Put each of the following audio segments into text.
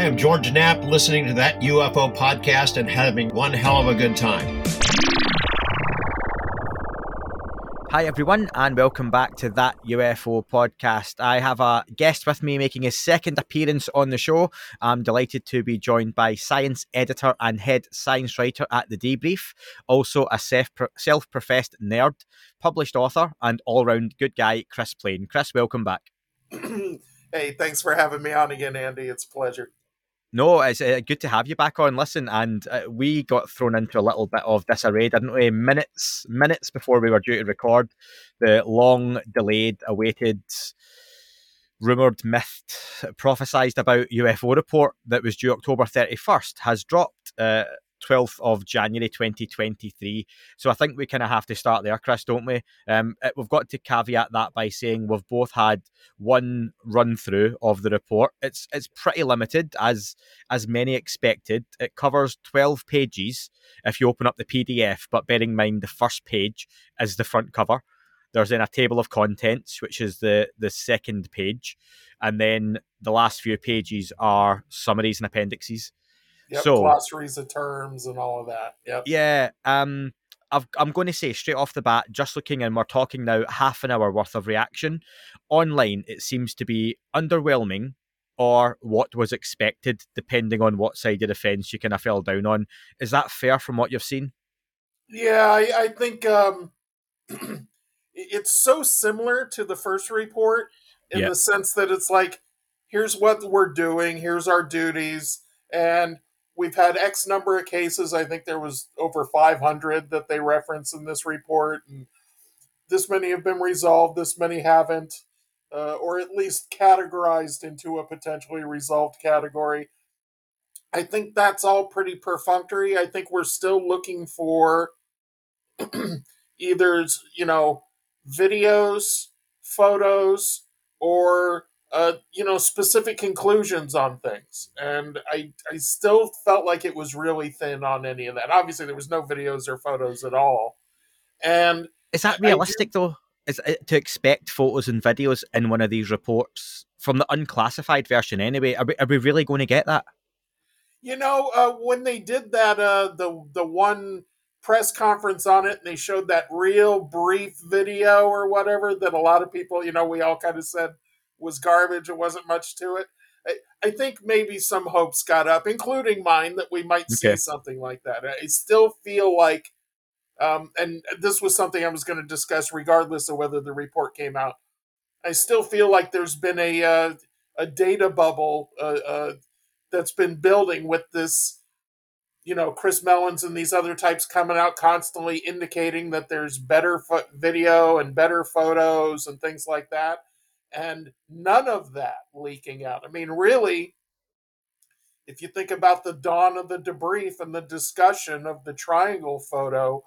I am George Knapp, listening to that UFO podcast and having one hell of a good time. Hi, everyone, and welcome back to that UFO podcast. I have a guest with me making his second appearance on the show. I'm delighted to be joined by science editor and head science writer at The Debrief, also a self professed nerd, published author, and all round good guy, Chris Plain. Chris, welcome back. hey, thanks for having me on again, Andy. It's a pleasure. No, it's uh, good to have you back on. Listen, and uh, we got thrown into a little bit of disarray, didn't we? Minutes, minutes before we were due to record, the long delayed, awaited, rumored, mythed, prophesized about UFO report that was due October thirty first has dropped. Uh, 12th of January 2023. So I think we kind of have to start there, Chris, don't we? Um, it, we've got to caveat that by saying we've both had one run through of the report. It's it's pretty limited, as as many expected. It covers 12 pages if you open up the PDF, but bearing in mind the first page is the front cover. There's then a table of contents, which is the the second page, and then the last few pages are summaries and appendices. Yep, so glossaries of terms and all of that. Yep. Yeah. Um, i am going to say straight off the bat, just looking and we're talking now half an hour worth of reaction online. It seems to be underwhelming or what was expected, depending on what side of the fence you kind of fell down on. Is that fair from what you've seen? Yeah, I, I think um, it's so similar to the first report in yep. the sense that it's like, here's what we're doing, here's our duties, and we've had X number of cases. I think there was over 500 that they reference in this report, and this many have been resolved, this many haven't, uh, or at least categorized into a potentially resolved category. I think that's all pretty perfunctory. I think we're still looking for either, you know, videos, photos, or uh, you know, specific conclusions on things. And I, I still felt like it was really thin on any of that. Obviously, there was no videos or photos at all. And is that realistic, do, though? Is it to expect photos and videos in one of these reports from the unclassified version anyway? Are we, are we really going to get that? You know, uh, when they did that, uh, the the one press conference on it, and they showed that real brief video or whatever that a lot of people, you know, we all kind of said, was garbage. It wasn't much to it. I, I think maybe some hopes got up, including mine, that we might okay. see something like that. I still feel like, um, and this was something I was going to discuss regardless of whether the report came out. I still feel like there's been a uh, a data bubble uh, uh, that's been building with this, you know, Chris Mellons and these other types coming out constantly indicating that there's better fo- video and better photos and things like that and none of that leaking out. I mean, really, if you think about the dawn of the debrief and the discussion of the triangle photo,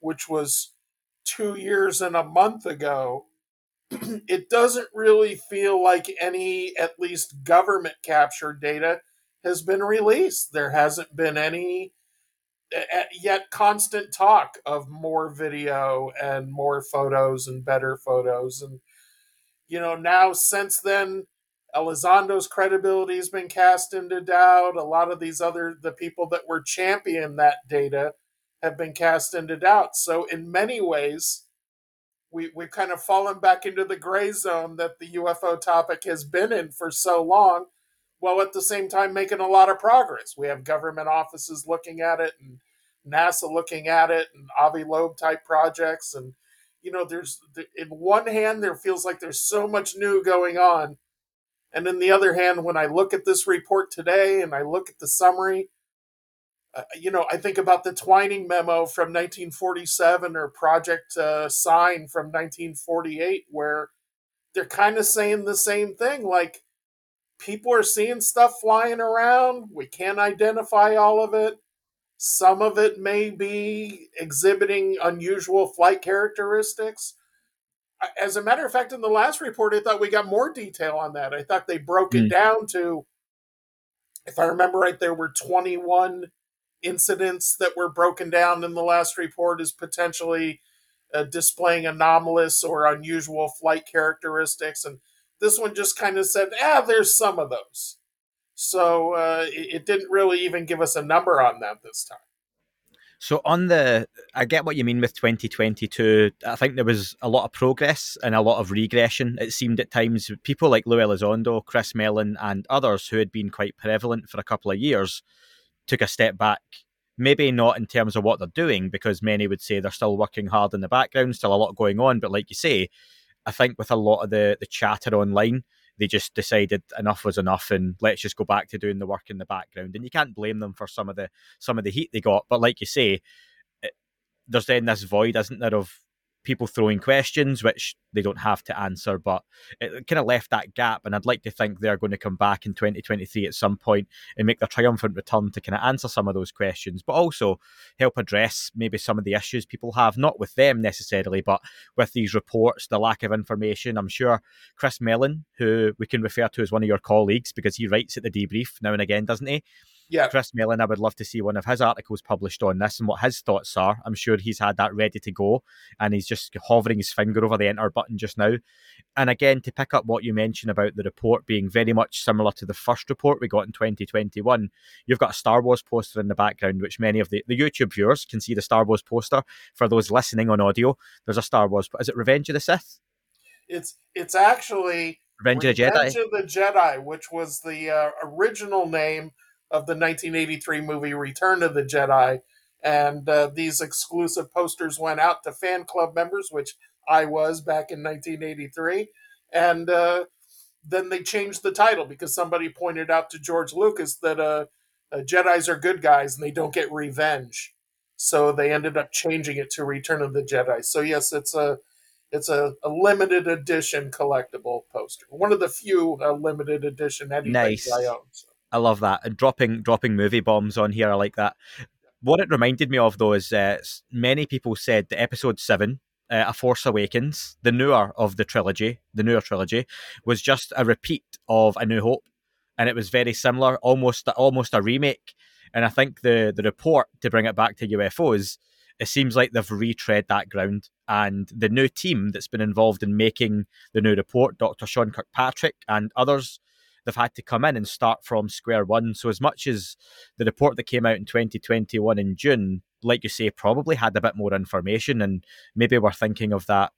which was two years and a month ago, it doesn't really feel like any, at least government captured data, has been released. There hasn't been any yet constant talk of more video and more photos and better photos and you know, now since then, Elizondo's credibility has been cast into doubt. A lot of these other the people that were champion that data have been cast into doubt. So in many ways, we we've kind of fallen back into the gray zone that the UFO topic has been in for so long, while at the same time making a lot of progress. We have government offices looking at it and NASA looking at it and Avi Loeb type projects and you know, there's in one hand there feels like there's so much new going on, and in the other hand, when I look at this report today and I look at the summary, uh, you know, I think about the Twining memo from 1947 or Project uh, Sign from 1948, where they're kind of saying the same thing, like people are seeing stuff flying around. We can't identify all of it. Some of it may be exhibiting unusual flight characteristics. As a matter of fact, in the last report, I thought we got more detail on that. I thought they broke it hmm. down to, if I remember right, there were 21 incidents that were broken down in the last report as potentially uh, displaying anomalous or unusual flight characteristics. And this one just kind of said, ah, there's some of those. So uh, it, it didn't really even give us a number on that this time. So on the, I get what you mean with 2022. I think there was a lot of progress and a lot of regression. It seemed at times people like Lou Elizondo, Chris Mellon, and others who had been quite prevalent for a couple of years took a step back. Maybe not in terms of what they're doing, because many would say they're still working hard in the background, still a lot going on. But like you say, I think with a lot of the the chatter online, they just decided enough was enough and let's just go back to doing the work in the background. And you can't blame them for some of the some of the heat they got. But like you say, it, there's then this void, isn't there, of people throwing questions which they don't have to answer but it kind of left that gap and i'd like to think they're going to come back in 2023 at some point and make their triumphant return to kind of answer some of those questions but also help address maybe some of the issues people have not with them necessarily but with these reports the lack of information. I'm sure chris mellon who we can refer to as one of your colleagues because he writes at the debrief now and again doesn't he yeah. Chris Mellon, I would love to see one of his articles published on this and what his thoughts are. I'm sure he's had that ready to go and he's just hovering his finger over the enter button just now. And again, to pick up what you mentioned about the report being very much similar to the first report we got in 2021, you've got a Star Wars poster in the background, which many of the, the YouTube viewers can see the Star Wars poster. For those listening on audio, there's a Star Wars. Is it Revenge of the Sith? It's it's actually Revenge, of the Jedi. Revenge of the Jedi, which was the uh, original name of the 1983 movie Return of the Jedi. And uh, these exclusive posters went out to fan club members, which I was back in 1983. And uh, then they changed the title because somebody pointed out to George Lucas that uh, uh, Jedi's are good guys and they don't get revenge. So they ended up changing it to Return of the Jedi. So yes, it's a it's a, a limited edition collectible poster. One of the few uh, limited edition anything nice. I own. So. I love that. And dropping dropping movie bombs on here, I like that. What it reminded me of though is uh, many people said that episode seven, uh, A Force Awakens, the newer of the trilogy, the newer trilogy, was just a repeat of A New Hope, and it was very similar, almost almost a remake. And I think the the report to bring it back to UFOs, it seems like they've retread that ground. And the new team that's been involved in making the new report, Dr. Sean Kirkpatrick and others, they've had to come in and start from square one. So as much as the report that came out in 2021 in June, like you say, probably had a bit more information, and maybe we're thinking of that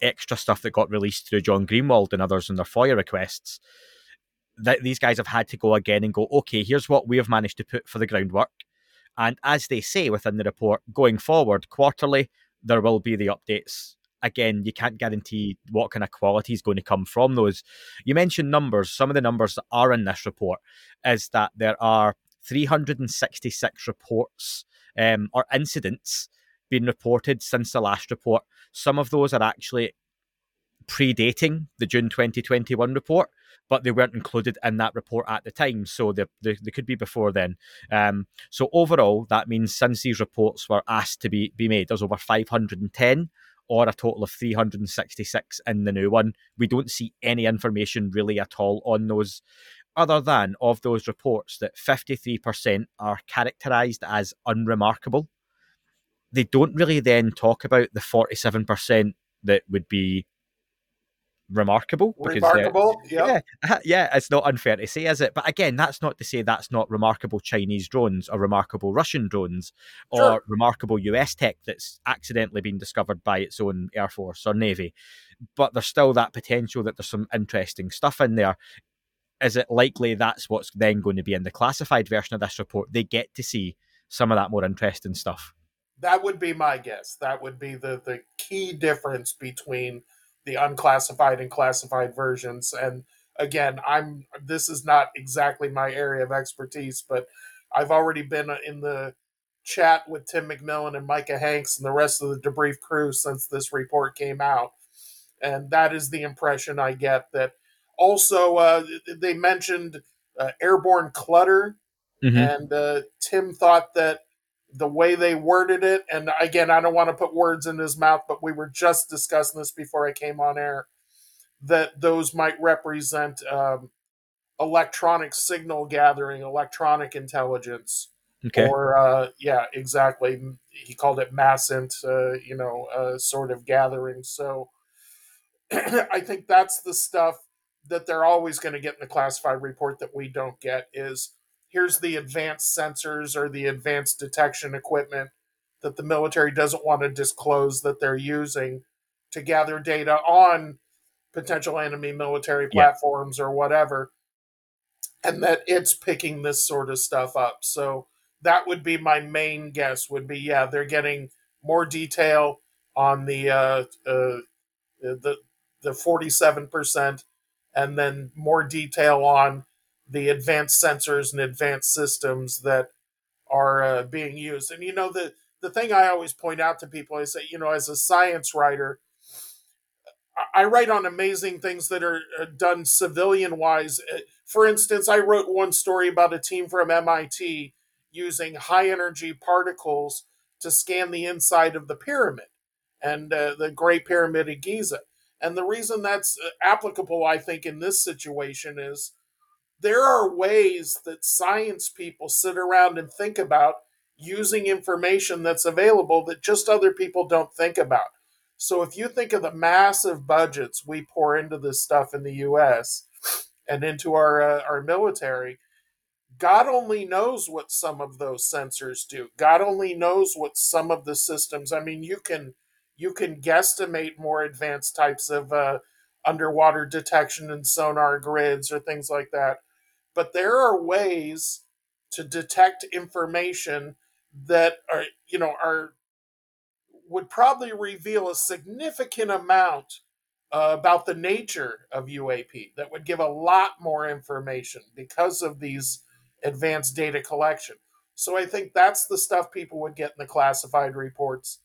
extra stuff that got released through John Greenewald and others in their FOIA requests. That these guys have had to go again and go, okay, here's what we have managed to put for the groundwork. And as they say within the report, going forward quarterly, there will be the updates again, you can't guarantee what kind of quality is going to come from those. You mentioned numbers. Some of the numbers that are in this report is that there are 366 reports um, or incidents being reported since the last report. Some of those are actually predating the June 2021 report, but they weren't included in that report at the time. So they, they, they could be before then. Um, so overall, that means since these reports were asked to be, be made, there's over 510 or a total of 366 in the new one. We don't see any information really at all on those, other than of those reports that 53% are characterized as unremarkable. They don't really then talk about the 47% that would be remarkable. Uh, remarkable, yeah, uh-huh, yeah. It's not unfair to say, is it? But again, that's not to say that's not remarkable Chinese drones or remarkable Russian drones or sure. remarkable US tech that's accidentally been discovered by its own air force or navy. But there's still that potential that there's some interesting stuff in there. Is it likely that's what's then going to be in the classified version of this report? They get to see some of that more interesting stuff. That would be my guess. That would be the the key difference between the unclassified and classified versions. And again, I'm this is not exactly my area of expertise, but I've already been in the chat with Tim McMillan and Micah Hanks and the rest of the debrief crew since this report came out. And that is the impression I get that also uh, they mentioned uh, airborne clutter. Mm-hmm. And uh, Tim thought that the way they worded it, and again, I don't want to put words in his mouth, but we were just discussing this before I came on air, that those might represent um, electronic signal gathering, electronic intelligence. Okay. Or uh, yeah, exactly. He called it MASINT, uh, you know, uh, sort of gathering. So I think that's the stuff that they're always going to get in the classified report that we don't get is here's the advanced sensors or the advanced detection equipment that the military doesn't want to disclose that they're using to gather data on potential enemy military platforms yeah. or whatever and that it's picking this sort of stuff up so that would be my main guess would be yeah they're getting more detail on the uh, uh, the the 47% and then more detail on the advanced sensors and advanced systems that are uh, being used and you know the the thing I always point out to people, I say, you know, as a science writer, I write on amazing things that are uh, done civilian wise. Uh, for instance, I wrote one story about a team from MIT using high energy particles to scan the inside of the pyramid and uh, the Great Pyramid of Giza. And the reason that's uh, applicable, I think, in this situation is there are ways that science people sit around and think about using information that's available that just other people don't think about. So if you think of the massive budgets we pour into this stuff in the US and into our uh, our military, God only knows what some of those sensors do. God only knows what some of the systems. I mean, you can you can guesstimate more advanced types of uh, underwater detection and sonar grids or things like that. But there are ways to detect information that are you know are would probably reveal a significant amount uh, about the nature of UAP that would give a lot more information because of these advanced data collection. So I think that's the stuff people would get in the classified reports.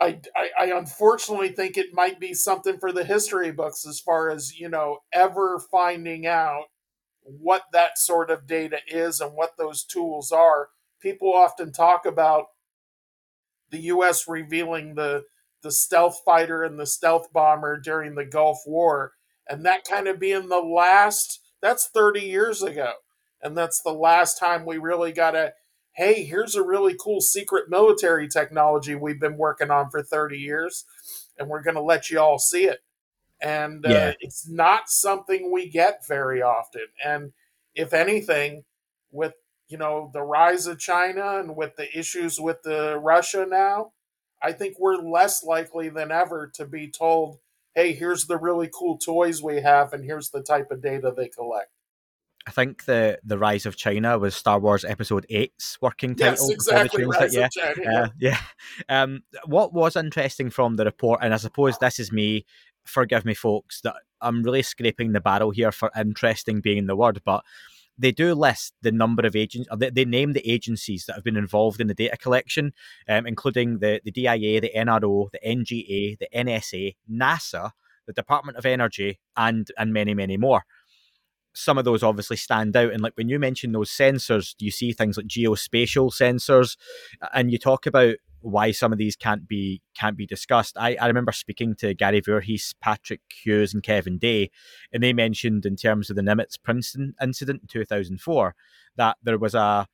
I, I, I unfortunately think it might be something for the history books as far as you know ever finding out what that sort of data is and what those tools are people often talk about the U.S. revealing the the stealth fighter and the stealth bomber during the Gulf War, and that kind of being the last. That's thirty years ago, and that's the last time we really got a. Hey, here's a really cool secret military technology we've been working on for 30 years, and we're going to let you all see it. And uh, yeah. it's not something we get very often. And if anything, with you know the rise of China and with the issues with the Russia now, I think we're less likely than ever to be told, "Hey, here's the really cool toys we have, and here's the type of data they collect." I think the the rise of China was Star Wars Episode 8's working title. Yes, exactly. Rise yeah, China, uh, yeah. Um, what was interesting from the report, and I suppose this is me. Forgive me, folks, that I'm really scraping the barrel here for interesting being the word, but they do list the number of agents, they, they name the agencies that have been involved in the data collection, um, including the, the DIA, the NRO, the NGA, the NSA, NASA, the Department of Energy, and and many, many more. Some of those obviously stand out. And like when you mention those sensors, you see things like geospatial sensors, and you talk about why some of these can't be can't be discussed. I, I remember speaking to Gary Voorhis, Patrick Hughes, and Kevin Day, and they mentioned in terms of the Nimitz Princeton incident in 2004 that there was a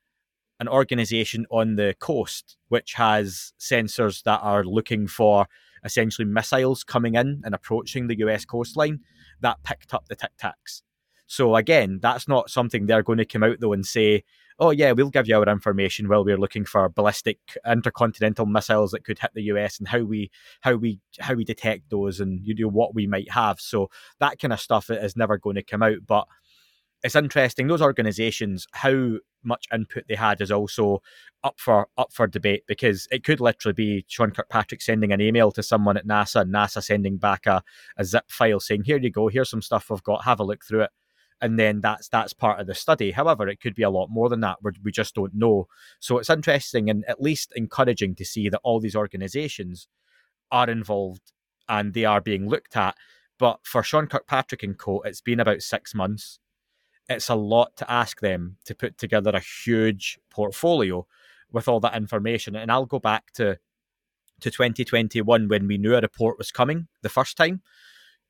an organization on the coast which has sensors that are looking for essentially missiles coming in and approaching the US coastline that picked up the tic tacs. So again, that's not something they're going to come out though and say, oh yeah, we'll give you our information while we're looking for ballistic intercontinental missiles that could hit the US and how we how we how we detect those and you know what we might have. So that kind of stuff is never going to come out. But it's interesting those organizations how much input they had is also up for up for debate because it could literally be Sean Kirkpatrick sending an email to someone at NASA and NASA sending back a, a zip file saying here you go here's some stuff I've got have a look through it and then that's that's part of the study. However, it could be a lot more than that. Where we just don't know. So it's interesting and at least encouraging to see that all these organisations are involved and they are being looked at. But for Sean Kirkpatrick and Co, it's been about six months. It's a lot to ask them to put together a huge portfolio with all that information. And I'll go back to to 2021 when we knew a report was coming the first time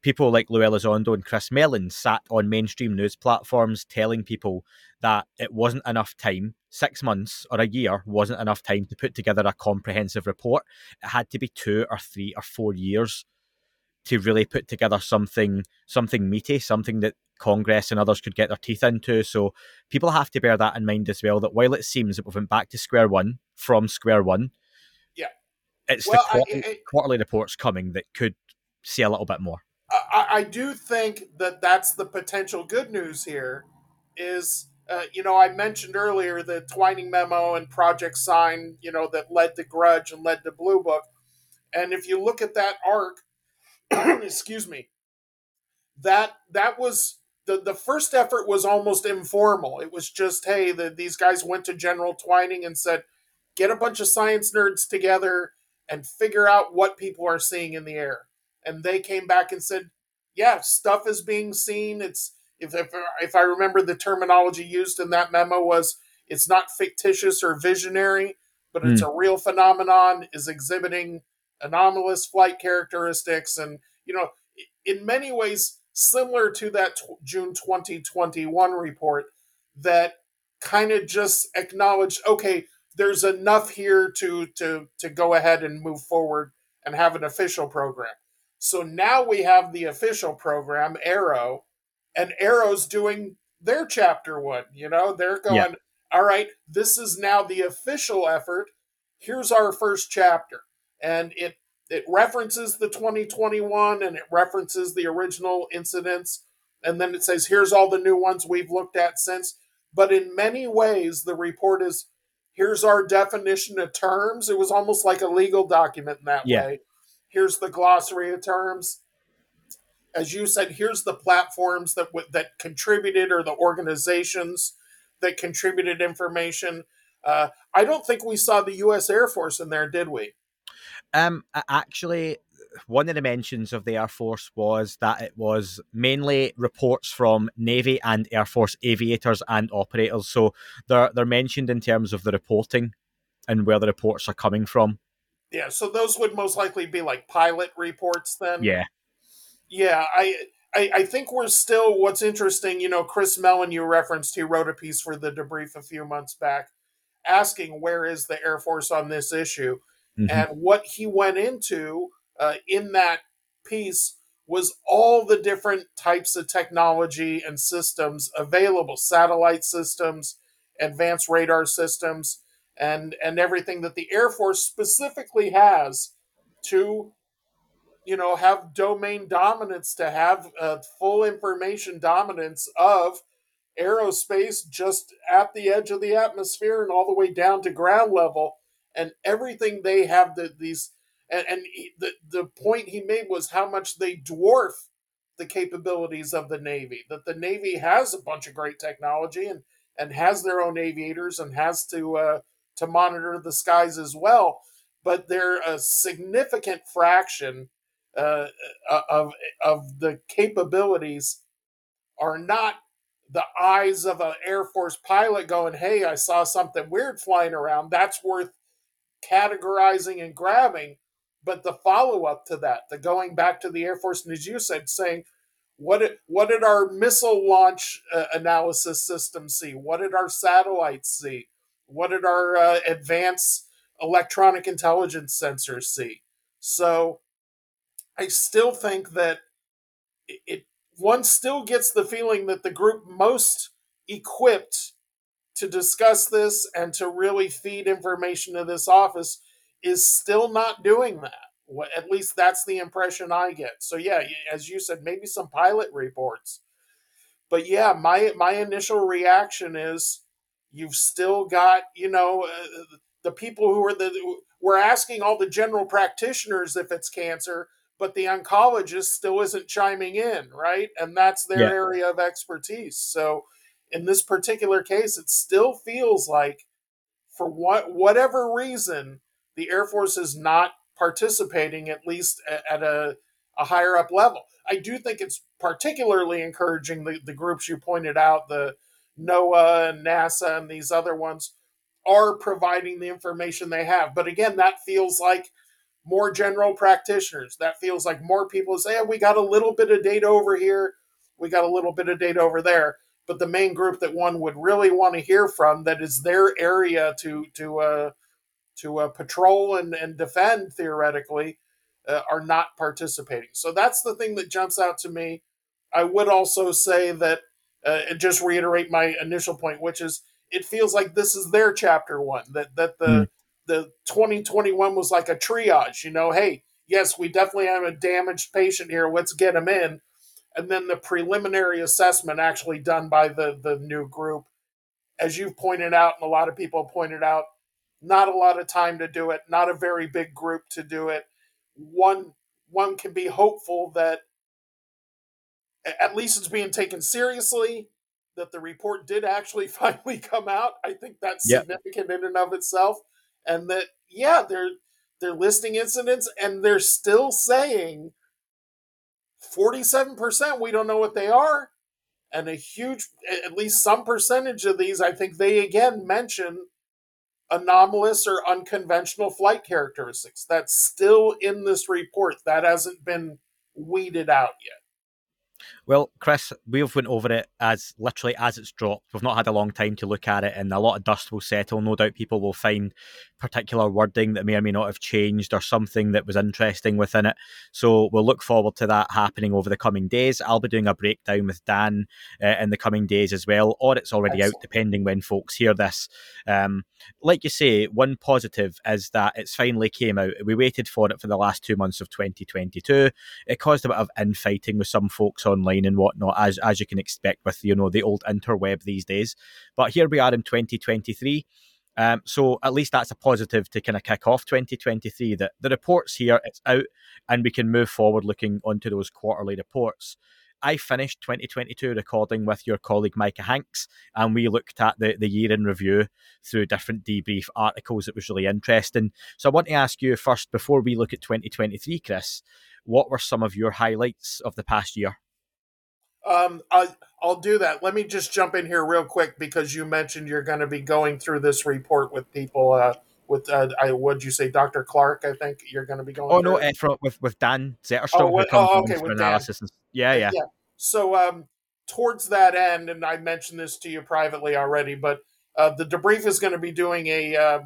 people like Lou Elizondo and Chris Mellon sat on mainstream news platforms telling people that it wasn't enough time, six months or a year wasn't enough time to put together a comprehensive report. It had to be two or three or four years to really put together something something meaty, something that Congress and others could get their teeth into. So people have to bear that in mind as well. That while it seems that we went back to square one from square one, yeah, it's well, the quarterly, I, I, quarterly reports coming that could see a little bit more. I, I do think that that's the potential good news here. Is uh, you know, I mentioned earlier the Twining memo and Project Sign, you know, that led to Grudge and led to Blue Book. And if you look at that arc, excuse me, that that was the the first effort was almost informal. It was just, hey, the, these guys went to General Twining and said, get a bunch of science nerds together and figure out what people are seeing in the air. And they came back and said, yeah, stuff is being seen. It's if, if if I remember the terminology used in that memo was it's not fictitious or visionary, but it's mm. a real phenomenon is exhibiting anomalous flight characteristics and you know in many ways similar to that t- June 2021 report that kind of just acknowledged okay there's enough here to to to go ahead and move forward and have an official program so now we have the official program AARO, and AARO's doing their chapter one. You know, they're going, yeah. all right, this is now the official effort. Here's our first chapter. And it it references the 2021 and it references the original incidents. And then it says, here's all the new ones we've looked at since. But in many ways, the report is here's our definition of terms. It was almost like a legal document in that yeah. way. Here's the glossary of terms as you said, here's the platforms that that contributed or the organizations that contributed information. Uh, I don't think we saw the U.S. Air Force in there, did we? Um, actually, one of the mentions of the Air Force was that it was mainly reports from Navy and Air Force aviators and operators. So they're they're mentioned in terms of the reporting and where the reports are coming from. Yeah, so those would most likely be like pilot reports then. Yeah yeah, I, I, I think we're still. What's interesting, you know, Chris Mellon, you referenced, he wrote a piece for the debrief a few months back, asking where is the Air Force on this issue, mm-hmm. and what he went into uh, in that piece was all the different types of technology and systems available satellite systems advanced radar systems and and everything that the air force specifically has to you know have domain dominance to have uh, full information dominance of aerospace just at the edge of the atmosphere and all the way down to ground level. And everything they have the, these and, and he, the, the point he made was how much they dwarf the capabilities of the navy that the navy has a bunch of great technology and and has their own aviators and has to uh, to monitor the skies as well but they're a significant fraction uh, uh, of of the capabilities are not the eyes of an Air Force pilot going, "Hey, I saw something weird flying around." That's worth categorizing and grabbing. But the follow up to that, the going back to the Air Force, and as you said, saying, "What did what did our missile launch uh, analysis system see? What did our satellites see? What did our uh, advanced electronic intelligence sensors see?" So I still think that it, it one still gets the feeling that the group most equipped to discuss this and to really feed information to this office is still not doing that. At least that's the impression I get. So yeah, as you said, maybe some pilot reports. But yeah, my my initial reaction is you've still got you know uh, the people who are the we're asking all the general practitioners if it's cancer but the oncologist still isn't chiming in, right? And that's their yeah. area of expertise. So in this particular case, it still feels like for what whatever reason, the Air Force is not participating at least at a, a higher up level. I do think it's particularly encouraging the, the groups you pointed out, the NOAA and NASA and these other ones are providing the information they have. But again, that feels like more general practitioners. That feels like more people say, we got a little bit of data over here, we got a little bit of data over there. But the main group that one would really want to hear from, that is their area to to uh, to uh, patrol and, and defend theoretically, uh, are not participating. So that's the thing that jumps out to me. I would also say that, uh, and just reiterate my initial point, which is it feels like this is their chapter one. That that the mm. the 2021 was like a triage. You know, hey, yes, we definitely have a damaged patient here. Let's get him in. And then the preliminary assessment actually done by the the new group, as you've pointed out, and a lot of people pointed out, not a lot of time to do it, not a very big group to do it. One one can be hopeful that at least it's being taken seriously that the report did actually finally come out. I think that's yep. significant in and of itself. And that yeah, they're they're listing incidents and they're still saying 47% we don't know what they are. And a huge at least some percentage of these, I think they again mention anomalous or unconventional flight characteristics. That's still in this report. That hasn't been weeded out yet. Well, Chris, we've went over it as literally as it's dropped. We've not had a long time to look at it, and a lot of dust will settle. No doubt people will find particular wording that may or may not have changed or something that was interesting within it. So we'll look forward to that happening over the coming days. I'll be doing a breakdown with Dan uh, in the coming days as well, or it's already Excellent. out depending when folks hear this. Um, like you say, one positive is that it's finally came out. We waited for it for the last two months of 2022. It caused a bit of infighting with some folks online and whatnot, as as you can expect with you know the old interweb these days. But here we are in 2023. Um, so at least that's a positive to kind of kick off 2023 that the reports here, it's out and we can move forward looking onto those quarterly reports. I finished 2022 recording with your colleague Micah Hanks, and we looked at the, the year in review through different debrief articles. It was really interesting. So I want to ask you first, before we look at 2023, Chris, what were some of your highlights of the past year? Um, I, I'll do that. Let me just jump in here real quick because you mentioned you're going to be going through this report with people. Uh, with uh, I would you say Dr. Clark? I think you're going to be going. Oh no, uh, from, with with Dan Zetterstrom oh, with, oh, okay, with analysis. And, yeah, yeah, yeah. So um, towards that end, and I mentioned this to you privately already, but uh, the debrief is going to be doing a, uh,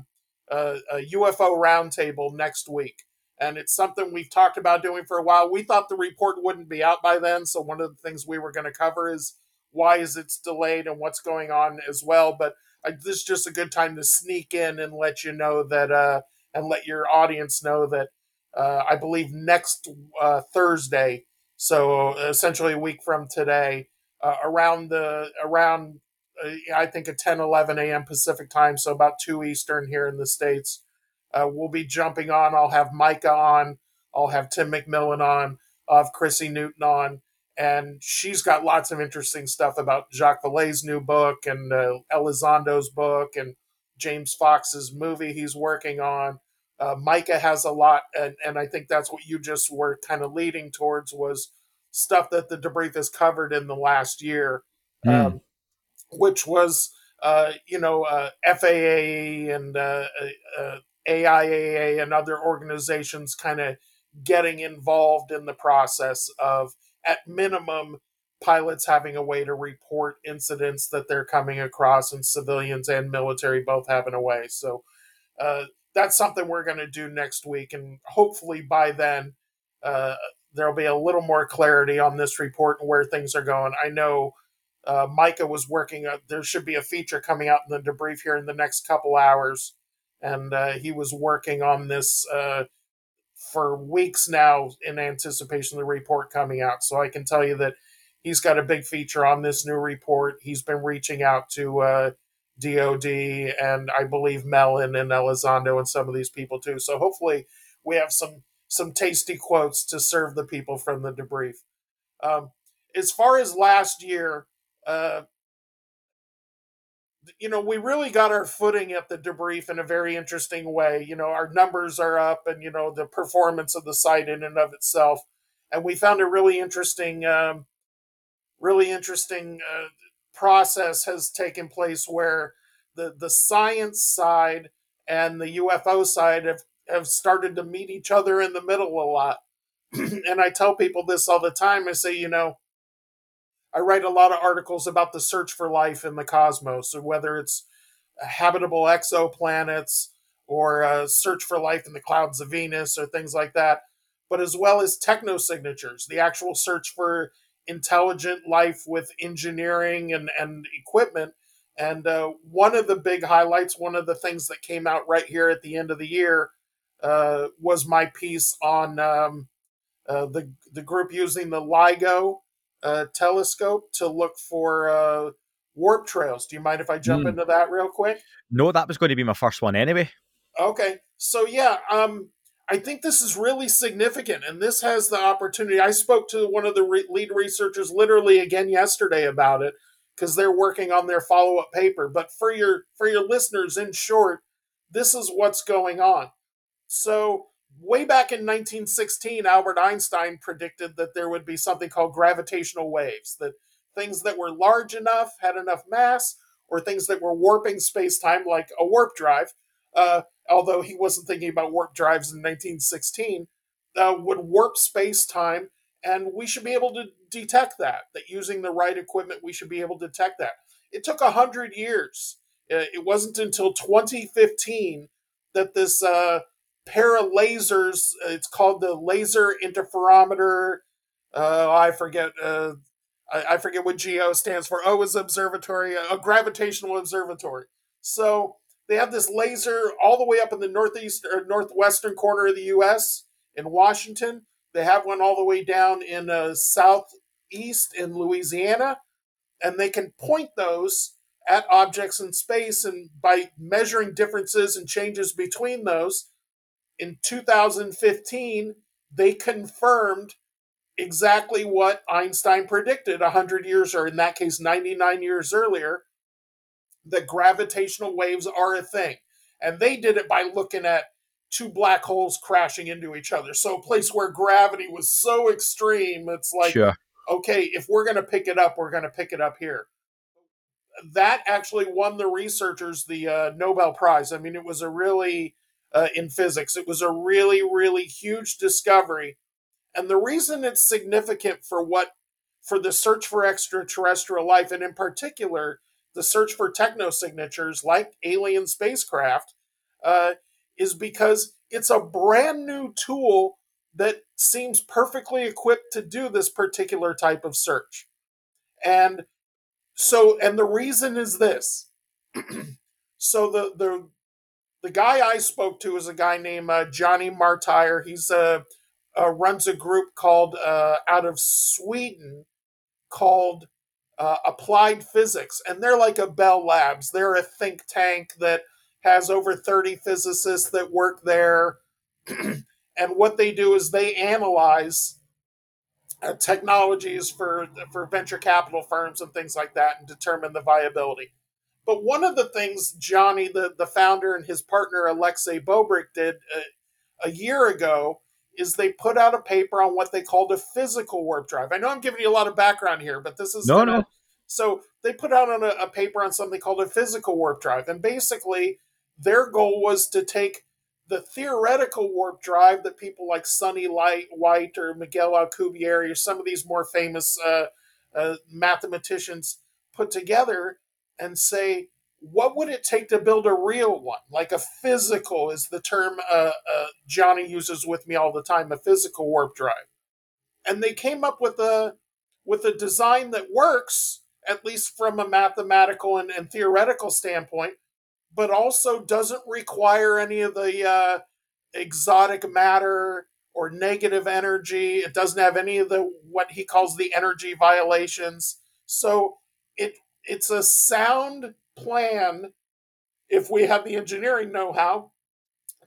a, a UFO roundtable next week and it's something we've talked about doing for a while. We thought the report wouldn't be out by then, so one of the things we were going to cover is why is it's delayed and what's going on as well. But I, this is just a good time to sneak in and let you know that, uh, and let your audience know that uh, I believe next uh, Thursday, so essentially a week from today, uh, around the around uh, I think at 10, 11 a.m. Pacific time, so about two Eastern here in the states uh, we'll be jumping on. I'll have Micah on. I'll have Tim McMillan on. I'll have Chrissy Newton on. And she's got lots of interesting stuff about Jacques Vallée's new book and uh, Elizondo's book and James Fox's movie he's working on. Uh, Micah has a lot, and, and I think that's what you just were kind of leading towards was stuff that the debrief has covered in the last year, mm. um, which was, uh, you know, uh, FAA and uh, uh, AIAA and other organizations kind of getting involved in the process of, at minimum, pilots having a way to report incidents that they're coming across, and civilians and military both having a way. So uh, that's something we're going to do next week, and hopefully by then uh, there'll be a little more clarity on this report and where things are going. I know. Uh, Micah was working. Uh, there should be a feature coming out in the debrief here in the next couple hours and uh, he was working on this uh, for weeks now in anticipation of the report coming out. So I can tell you that he's got a big feature on this new report. He's been reaching out to uh, DoD and I believe Mellon and Elizondo and some of these people too. So hopefully we have some some tasty quotes to serve the people from the debrief. Um, as far as last year, uh, you know, we really got our footing at the debrief in a very interesting way. You know, our numbers are up, and you know the performance of the site in and of itself, and we found a really interesting, um, really interesting uh, process has taken place where the the science side and the UFO side have have started to meet each other in the middle a lot. and I tell people this all the time. I say, you know, I write a lot of articles about the search for life in the cosmos, whether it's habitable exoplanets or a search for life in the clouds of Venus or things like that. but as well as technosignatures, the actual search for intelligent life with engineering and, and equipment. And uh, one of the big highlights, one of the things that came out right here at the end of the year, uh, was my piece on um, uh, the the group using the LIGO uh, telescope to look for uh, warp trails. Do you mind if I jump mm. into that real quick? No, that was going to be my first one anyway. Okay, so yeah, um, I think this is really significant, and this has the opportunity. I spoke to one of the re- lead researchers literally again yesterday about it because they're working on their follow up paper. But for your for your listeners, in short, this is what's going on. So way back in 1916, Albert Einstein predicted that there would be something called gravitational waves, that things that were large enough, had enough mass, or things that were warping space time, like a warp drive, uh, although he wasn't thinking about warp drives in 1916, uh, would warp space time. And we should be able to detect that, that using the right equipment, we should be able to detect that. It took 100 years. Uh, it wasn't until 2015 that this uh, pair of lasers, it's called the Laser Interferometer. Uh, I forget. Uh, I, I, forget what GEO stands for. Oh, is observatory, a gravitational observatory. So they have this laser all the way up in the northeast or northwestern corner of the U.S. in Washington. They have one all the way down in uh, southeast in Louisiana, and they can point those at objects in space. And by measuring differences and changes between those, in 2015 they confirmed exactly what Einstein predicted 100 years, or in that case, 99 years earlier, that gravitational waves are a thing. And they did it by looking at two black holes crashing into each other. So, a place where gravity was so extreme, it's like, sure. okay, if we're going to pick it up, we're going to pick it up here. That actually won the researchers the uh, Nobel Prize. I mean, it was a really, uh, in physics, it was a really, really huge discovery. And the reason it's significant for what, for the search for extraterrestrial life, and in particular, the search for technosignatures like alien spacecraft uh, is because it's a brand new tool that seems perfectly equipped to do this particular type of search. And so, and the reason is this. so the the the guy I spoke to is a guy named uh, Gianni Martire. He's a uh, runs a group called uh, out of Sweden called uh, applied physics, and they're like a Bell Labs. They're a think tank that has over 30 physicists that work there. and what they do is they analyze uh, technologies for for venture capital firms and things like that and determine the viability. But one of the things Gianni, the, the founder, and his partner Alexey Bobrick did uh, a year ago is they put out a paper on what they called a physical warp drive. I know I'm giving you a lot of background here, but this is no, gonna, no. So they put out on a, a paper on something called a physical warp drive, and basically their goal was to take the theoretical warp drive that people like Sonny Light, White or Miguel Alcubierre or some of these more famous uh, uh, mathematicians put together and say, what would it take to build a real one? Like a physical is the term uh, uh, Gianni uses with me all the time, a physical warp drive. And they came up with a with a design that works, at least from a mathematical and, and theoretical standpoint, but also doesn't require any of the uh, exotic matter or negative energy. It doesn't have any of the what he calls the energy violations. So it it's a sound plan, if we have the engineering know how,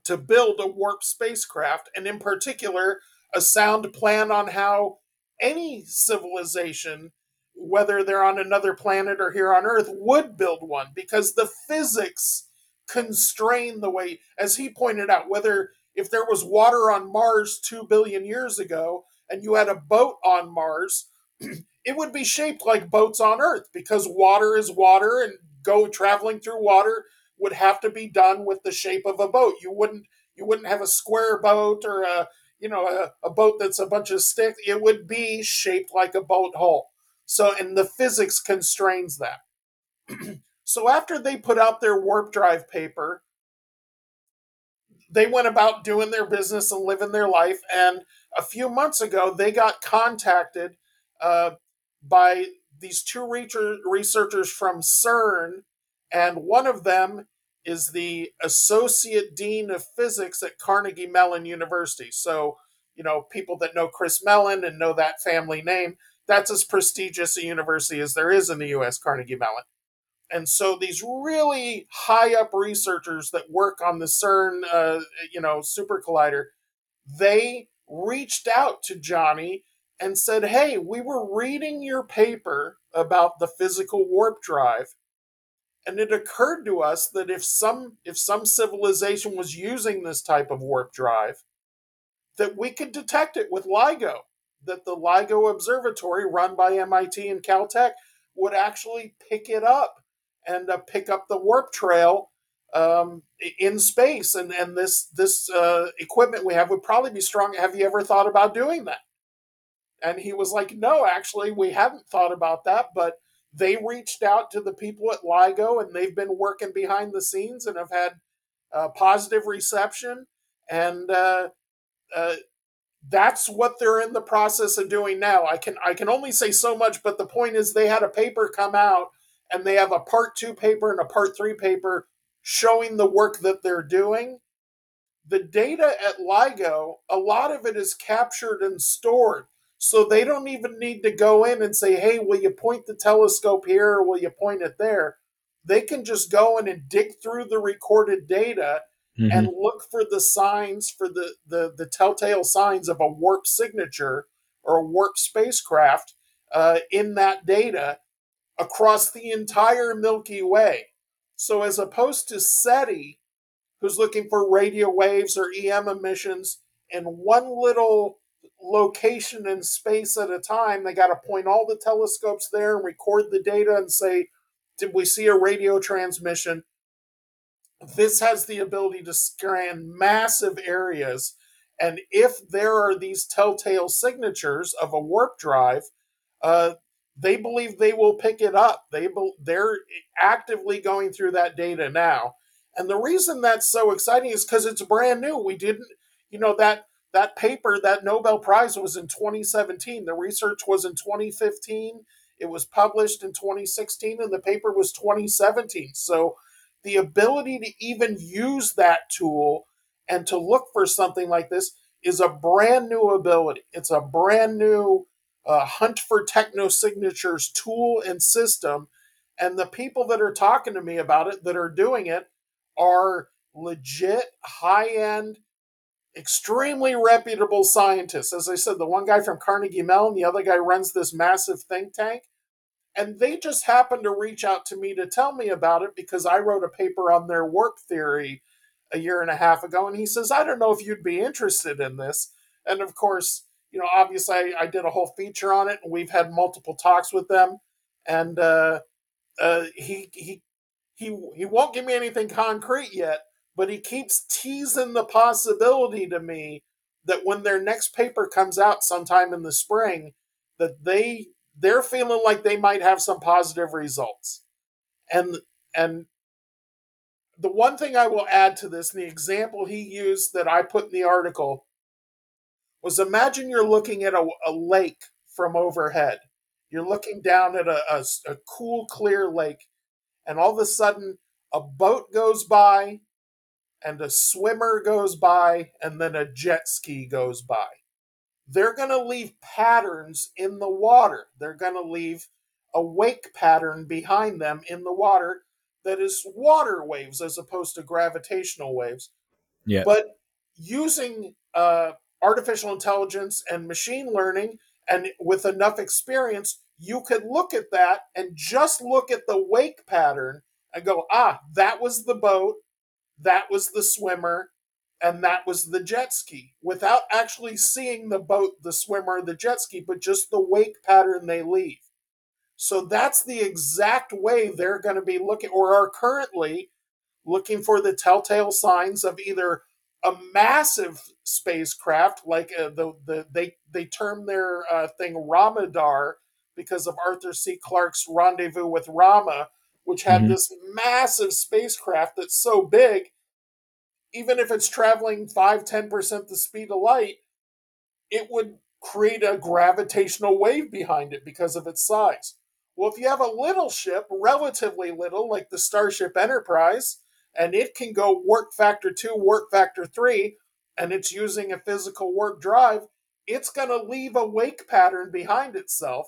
to build a warp spacecraft, and in particular, a sound plan on how any civilization, whether they're on another planet or here on Earth, would build one because the physics constrain the way, as he pointed out, whether if there was water on Mars two billion years ago and you had a boat on Mars, it would be shaped like boats on Earth because water is water and go traveling through water would have to be done with the shape of a boat. You wouldn't you wouldn't have a square boat or a you know a, a boat that's a bunch of sticks. It would be shaped like a boat hull. So and the physics constrains that. so after they put out their warp drive paper, they went about doing their business and living their life. And a few months ago, they got contacted uh, by these two researchers from CERN, and one of them is the associate dean of physics at Carnegie Mellon University. So, you know, people that know Chris Mellon and know that family name, that's as prestigious a university as there is in the US, Carnegie Mellon. And so these really high up researchers that work on the CERN, uh, you know, super collider, they reached out to Gianni and said, Hey, we were reading your paper about the physical warp drive. And it occurred to us that if some if some civilization was using this type of warp drive, that we could detect it with LIGO, that the LIGO observatory run by MIT and Caltech would actually pick it up and uh, pick up the warp trail um, in space. And, and this this uh, equipment we have would probably be strong. Have you ever thought about doing that? And he was like, No, actually, we haven't thought about that, but they reached out to the people at LIGO and they've been working behind the scenes and have had uh, positive reception. And uh, uh, that's what they're in the process of doing now. I can I can only say so much, but the point is they had a paper come out and they have a part two paper and a part three paper showing the work that they're doing. The data at LIGO, a lot of it is captured and stored. So they don't even need to go in and say, hey, will you point the telescope here or will you point it there? They can just go in and dig through the recorded data mm-hmm. and look for the signs for the, the, the telltale signs of a warp signature or a warp spacecraft uh, in that data across the entire Milky Way. So as opposed to SETI, who's looking for radio waves or EM emissions in one little location and space at a time. They got to point all the telescopes there and record the data and say, did we see a radio transmission? This has the ability to scan massive areas. And if there are these telltale signatures of a warp drive, uh, they believe they will pick it up. They they're actively going through that data now. And the reason that's so exciting is because it's brand new. We didn't, you know, that that paper, that Nobel Prize was in 2017. The research was in 2015. It was published in 2016, and the paper was 2017. So the ability to even use that tool and to look for something like this is a brand new ability. It's a brand new uh, hunt for techno signatures tool and system. And the people that are talking to me about it, that are doing it, are legit high end extremely reputable scientists. As I said, the one guy from Carnegie Mellon, the other guy runs this massive think tank. And they just happened to reach out to me to tell me about it because I wrote a paper on their warp theory a year and a half ago. And he says, I don't know if you'd be interested in this. And of course, you know, obviously I, I did a whole feature on it and we've had multiple talks with them. And uh, uh, he, he, he, he won't give me anything concrete yet, but he keeps teasing the possibility to me that when their next paper comes out sometime in the spring that they they're feeling like they might have some positive results. And and the one thing i will add to this and the example he used that i put in the article was imagine you're looking at a, a lake from overhead. You're looking down at a, a, a cool clear lake and all of a sudden a boat goes by and a swimmer goes by and then a jet ski goes by. They're going to leave patterns in the water. They're going to leave a wake pattern behind them in the water that is water waves as opposed to gravitational waves. Yeah. But using uh, artificial intelligence and machine learning and with enough experience, you could look at that and just look at the wake pattern and go, ah, that was the boat that was the swimmer and that was the jet ski without actually seeing the boat, the swimmer, the jet ski, but just the wake pattern they leave. So that's the exact way they're going to be looking or are currently looking for the telltale signs of either a massive spacecraft like uh, the, the they they term their uh, thing Ramadar because of Arthur C. Clarke's rendezvous with Rama which had mm-hmm. this massive spacecraft that's so big, even if it's traveling 5 10% the speed of light it would create a gravitational wave behind it because of its size well if you have a little ship relatively little like the starship enterprise and it can go warp factor 2 warp factor 3 and it's using a physical warp drive it's going to leave a wake pattern behind itself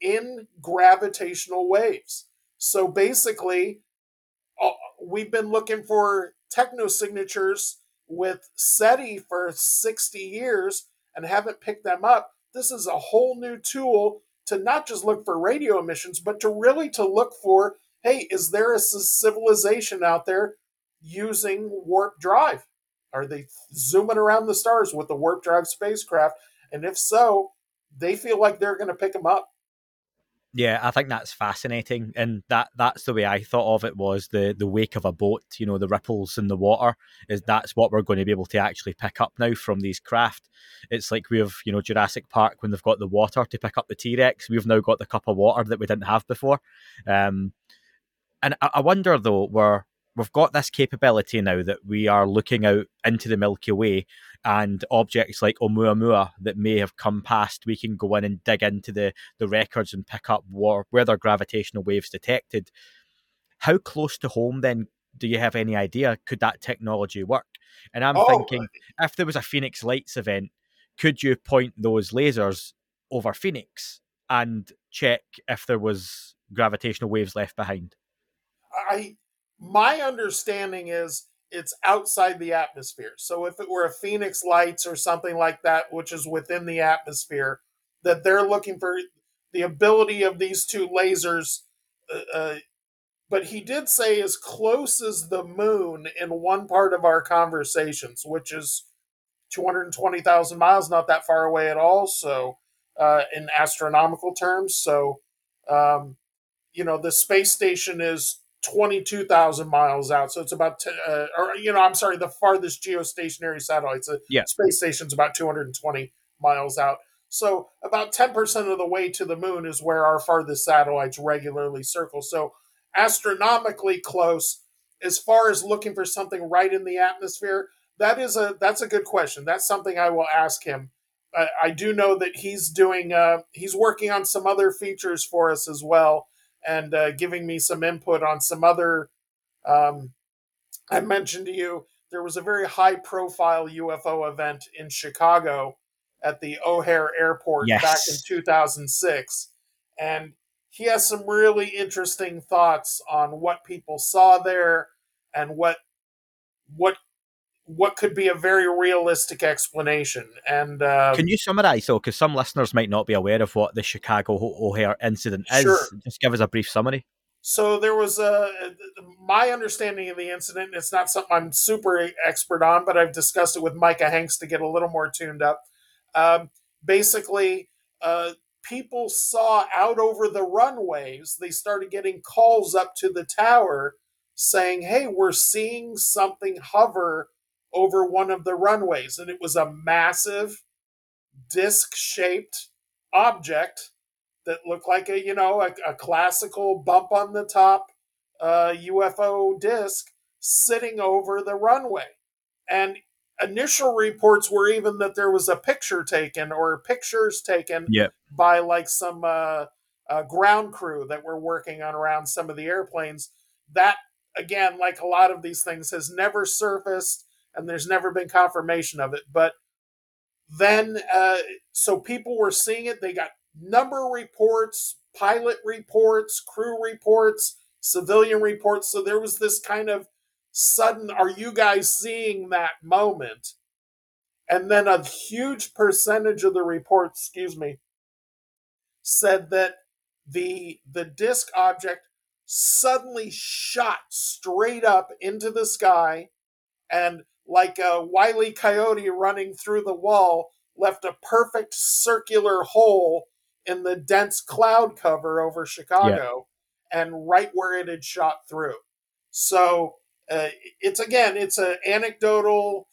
in gravitational waves so basically uh, we've been looking for techno signatures with SETI for 60 years and haven't picked them up. This is a whole new tool to not just look for radio emissions, but to really to look for, hey, is there a civilization out there using warp drive? Are they zooming around the stars with the warp drive spacecraft? And if so, they feel like they're going to pick them up. Yeah, I think that's fascinating, and that that's the way I thought of it was the the wake of a boat. You know, the ripples in the water is that's what we're going to be able to actually pick up now from these craft. It's like we have you know Jurassic Park when they've got the water to pick up the T Rex. We've now got the cup of water that we didn't have before. Um, and I, I wonder though, we're we've got this capability now that we are looking out into the Milky Way and objects like Oumuamua that may have come past, we can go in and dig into the, the records and pick up war, whether gravitational waves detected. How close to home then do you have any idea could that technology work? And I'm oh, thinking if there was a Phoenix Lights event, could you point those lasers over Phoenix and check if there was gravitational waves left behind? I my understanding is it's outside the atmosphere. So if it were a Phoenix Lights or something like that, which is within the atmosphere, that they're looking for the ability of these two lasers. Uh, uh, but he did say as close as the moon in one part of our conversations, which is 220,000 miles, not that far away at all. So, uh, in astronomical terms, so um, you know the space station is 22,000 miles out. So it's about, t- uh, or, you know, I'm sorry, the farthest geostationary satellite. So yeah. space station's about 220 miles out. So about 10% of the way to the moon is where our farthest satellites regularly circle. So astronomically close as far as looking for something right in the atmosphere. That is a, that's a good question. That's something I will ask him. I, I do know that he's doing, uh, he's working on some other features for us as well and uh, giving me some input on some other. Um, I mentioned to you there was a very high profile UFO event in Chicago at the O'Hare Airport yes. back in 2006. And he has some really interesting thoughts on what people saw there and what what what could be a very realistic explanation. And uh, can you summarize though, because some listeners might not be aware of what the Chicago O'Hare incident is? Sure. Just give us a brief summary. So there was a my understanding of the incident. It's not something I'm super expert on, but I've discussed it with Micah Hanks to get a little more tuned up. Um, basically, uh, people saw out over the runways. They started getting calls up to the tower saying, "Hey, we're seeing something hover over one of the runways, and it was a massive disc shaped object that looked like a you know a, a classical bump on the top uh, UFO disc sitting over the runway, and initial reports were even that there was a picture taken or pictures taken yep. by like some uh, uh, ground crew that were working on around some of the airplanes. That again, like a lot of these things, has never surfaced and there's never been confirmation of it. But then, uh, so people were seeing it. They got number reports, pilot reports, crew reports, civilian reports. So there was this kind of sudden, are you guys seeing that moment? And then a huge percentage of the reports, excuse me, said that the the disk object suddenly shot straight up into the sky and like a wily coyote running through the wall, left a perfect circular hole in the dense cloud cover over Chicago yeah. and right where it had shot through. So uh, it's again, it's an anecdotal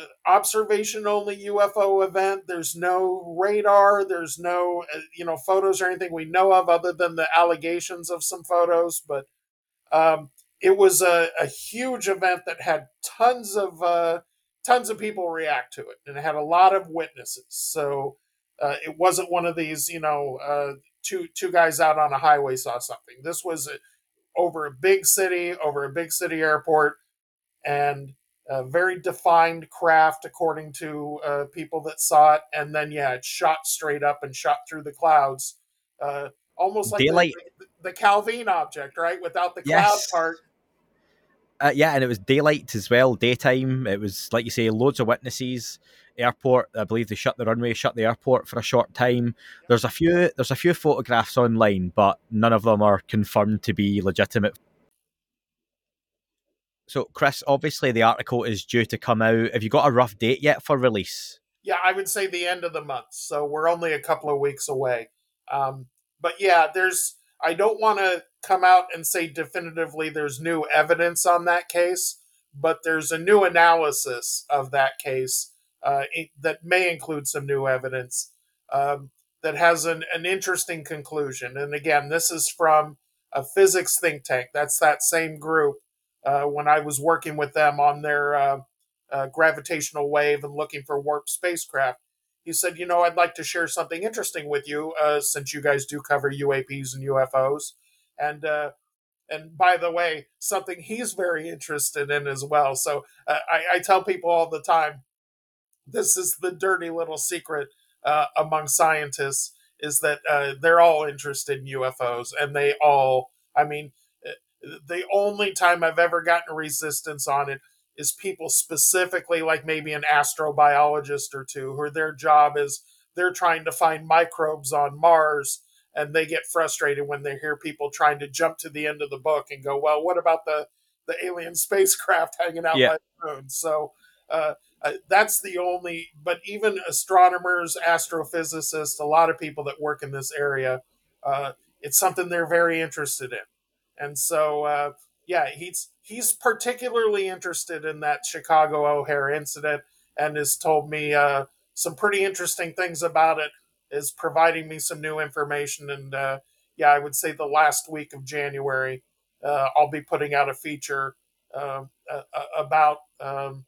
uh, observation only UFO event. There's no radar, there's no uh, you know photos or anything we know of other than the allegations of some photos, but um, it was a, a huge event that had tons of uh, tons of people react to it, and it had a lot of witnesses. So uh, it wasn't one of these, you know, uh, two two guys out on a highway saw something. This was a, over a big city, over a big city airport, and a very defined craft according to uh, people that saw it. And then, yeah, it shot straight up and shot through the clouds, uh, almost like the, the Calvine object, right? Without the Yes. cloud part. Uh, yeah, and it was daylight as well, daytime. It was like you say, loads of witnesses. Airport, I believe they shut the runway, shut the airport for a short time. There's a few, there's a few photographs online, but none of them are confirmed to be legitimate. So, Chris, obviously the article is due to come out. Have you got a rough date yet for release? Yeah, I would say the end of the month. So we're only a couple of weeks away. Um, but yeah, there's. I don't want to come out and say definitively there's new evidence on that case, but there's a new analysis of that case uh, that may include some new evidence um, that has an, an interesting conclusion. And again, this is from a physics think tank. That's that same group. Uh, when I was working with them on their uh, uh, gravitational wave and looking for warp spacecraft. He said, You know, I'd like to share something interesting with you uh, since you guys do cover UAPs and UFOs. And, uh, and by the way, something he's very interested in as well. So uh, I, I tell people all the time this is the dirty little secret uh, among scientists is that uh, they're all interested in UFOs and they all, I mean, uh, the only time I've ever gotten resistance on it is people specifically like maybe an astrobiologist or two who their job is they're trying to find microbes on Mars and they get frustrated when they hear people trying to jump to the end of the book and go, well, what about the the alien spacecraft hanging out Yeah. by the moon? So uh, uh, that's the only. But even astronomers, astrophysicists, a lot of people that work in this area, uh, it's something they're very interested in. And so, uh, yeah, he's he's particularly interested in that Chicago O'Hare incident, and has told me uh, some pretty interesting things about it. Is providing me some new information, and uh, yeah, I would say the last week of January, uh, I'll be putting out a feature um, about um,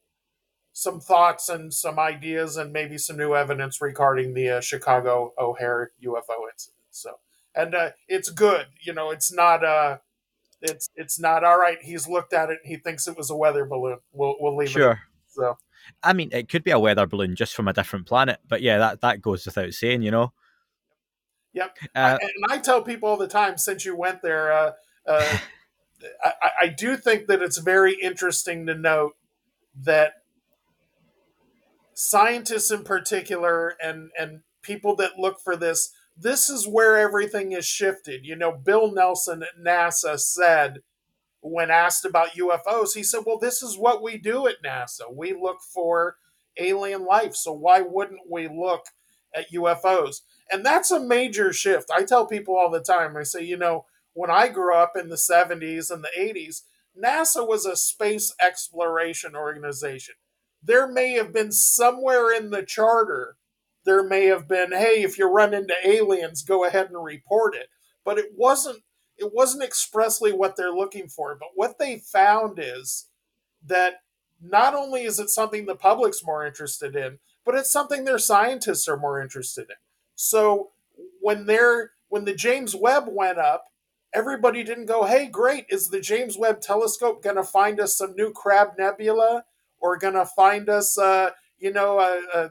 some thoughts and some ideas, and maybe some new evidence regarding the uh, Chicago O'Hare UFO incident. So, and uh, it's good, you know, it's not uh, it's it's not all right. He's looked at it. He thinks it was a weather balloon. We'll we'll leave it. Sure. So I mean, it could be a weather balloon just from a different planet, but yeah, that, that goes without saying, you know. Yep. Uh, and I tell people all the time since you went there, uh, uh, I, I- I do think that it's very interesting to note that scientists in particular and and people that look for this this is where everything is shifted. You know bill nelson at nasa said when asked about ufos he said well this is what we do at nasa. We look for alien life. So why wouldn't we look at ufos and that's a major shift. I tell people all the time i say you know when i grew up in the 70s and the 80s nasa was a space exploration organization. There may have been somewhere in the charter there may have been hey if you run into aliens go ahead and report it. But it wasn't it wasn't expressly what they're looking for. But what they found is that not only is it something the public's more interested in but it's something their scientists are more interested in. So when they're when the james webb went up everybody didn't go hey great is the james webb telescope going to find us some new crab nebula or going to find us uh, you know a, a,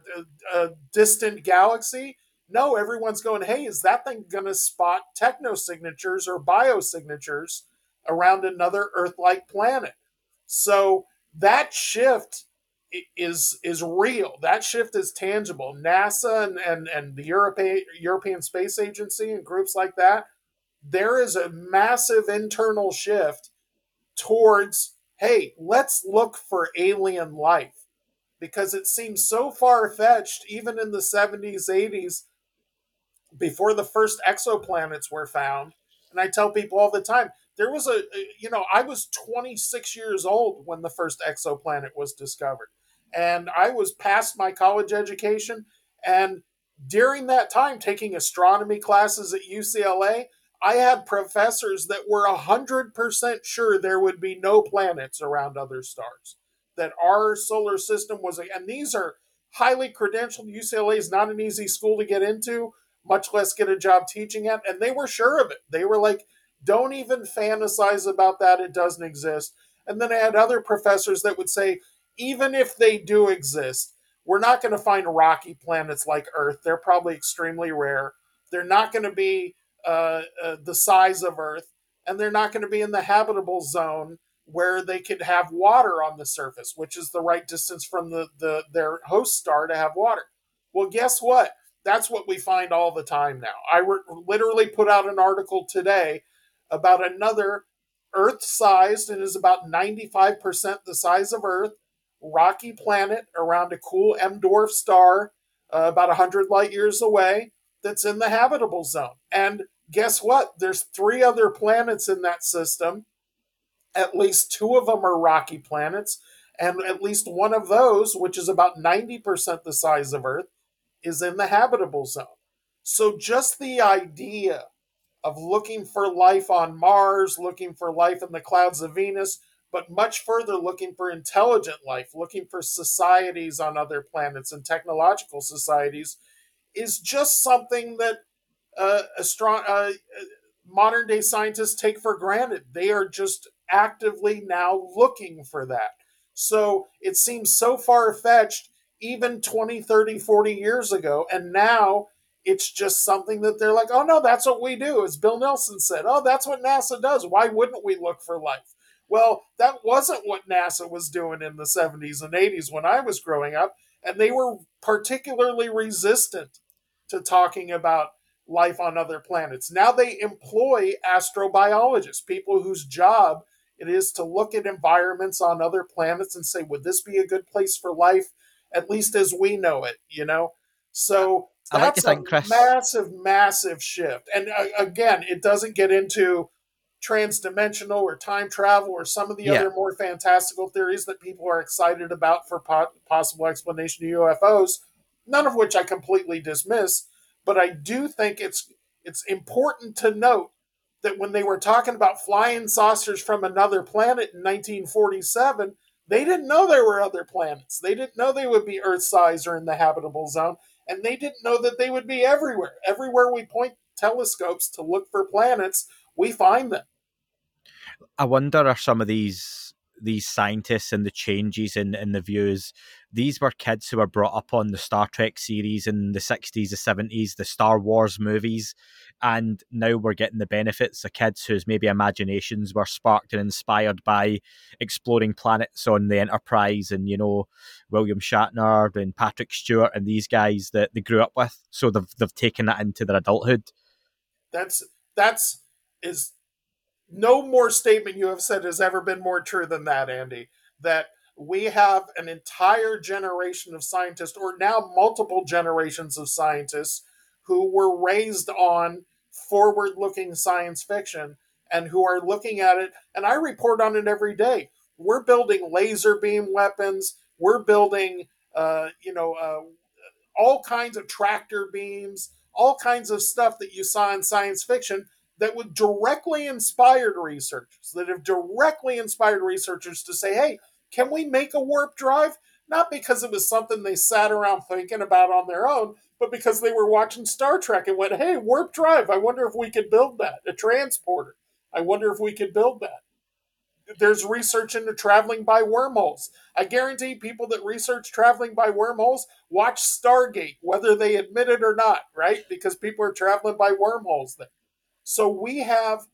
a, distant galaxy? No everyone's going hey is that thing going to spot technosignatures or biosignatures around another earth-like planet? So that shift is is real. That shift is tangible. Nasa and and, and the european european space agency and groups like that there is a massive internal shift towards hey let's look for alien life because it seems so far-fetched even in the 70s 80s before the first exoplanets were found. And i tell people all the time there was a you know i was 26 years old when the first exoplanet was discovered. And i was past my college education. And during that time taking astronomy classes at ucla I had professors that were 100% sure there would be no planets around other stars, that our solar system was, and these are highly credentialed. UCLA is not an easy school to get into, much less get a job teaching at, and they were sure of it. They were like, don't even fantasize about that, it doesn't exist. And then I had other professors that would say, even if they do exist, we're not going to find rocky planets like Earth. They're probably extremely rare. They're not going to be uh, uh, the size of Earth, and they're not going to be in the habitable zone where they could have water on the surface, which is the right distance from the, the their host star to have water. Well, guess what? That's what we find all the time now. I re- literally put out an article today about another Earth sized and is about 95% the size of Earth rocky planet around a cool M dwarf star uh, about 100 light years away that's in the habitable zone. And guess what? There's three other planets in that system. At least two of them are rocky planets. And at least one of those, which is about 90% the size of Earth, is in the habitable zone. So just the idea of looking for life on Mars, looking for life in the clouds of Venus, but much further looking for intelligent life, looking for societies on other planets and technological societies is just something that uh, astro- uh, modern day scientists take for granted. They are just actively now looking for that. So it seems so far fetched even 20, 30, 40 years ago. And now it's just something that they're like, oh no, that's what we do. As Bill Nelson said, oh, that's what NASA does. Why wouldn't we look for life? Well, that wasn't what NASA was doing in the 70s and 80s when I was growing up. And they were particularly resistant to talking about life on other planets. Now they employ astrobiologists, people whose job it is to look at environments on other planets and say, would this be a good place for life, at least as we know it, you know? So that's like a massive, massive shift. And uh, again, it doesn't get into transdimensional or time travel or some of the yeah. other more fantastical theories that people are excited about for po- possible explanation of UFOs, none of which I completely dismiss, but I do think it's it's important to note that when they were talking about flying saucers from another planet in 1947, they didn't know there were other planets. They didn't know they would be Earth size or in the habitable zone, and they didn't know that they would be everywhere. Everywhere we point telescopes to look for planets, we find them. I wonder if some of these these scientists and the changes in, in the views, these were kids who were brought up on the Star Trek series in the 60s, the 70s, the Star Wars movies, and now we're getting the benefits of kids whose maybe imaginations were sparked and inspired by exploring planets on the Enterprise and, you know, William Shatner and Patrick Stewart and these guys that they grew up with. So they've, they've taken that into their adulthood. That's, that's, is no more statement you have said has ever been more true than that, Andy. That we have an entire generation of scientists, or now multiple generations of scientists, who were raised on forward looking science fiction and who are looking at it. And I report on it every day. We're building laser beam weapons, we're building, uh, you know, uh, all kinds of tractor beams, all kinds of stuff that you saw in science fiction that would directly inspired researchers, that have directly inspired researchers to say, hey, can we make a warp drive? Not because it was something they sat around thinking about on their own, but because they were watching Star Trek and went, hey, warp drive, I wonder if we could build that. A transporter. I wonder if we could build that. There's research into traveling by wormholes. I guarantee people that research traveling by wormholes watch Stargate, whether they admit it or not, right? Because people are traveling by wormholes there. So we have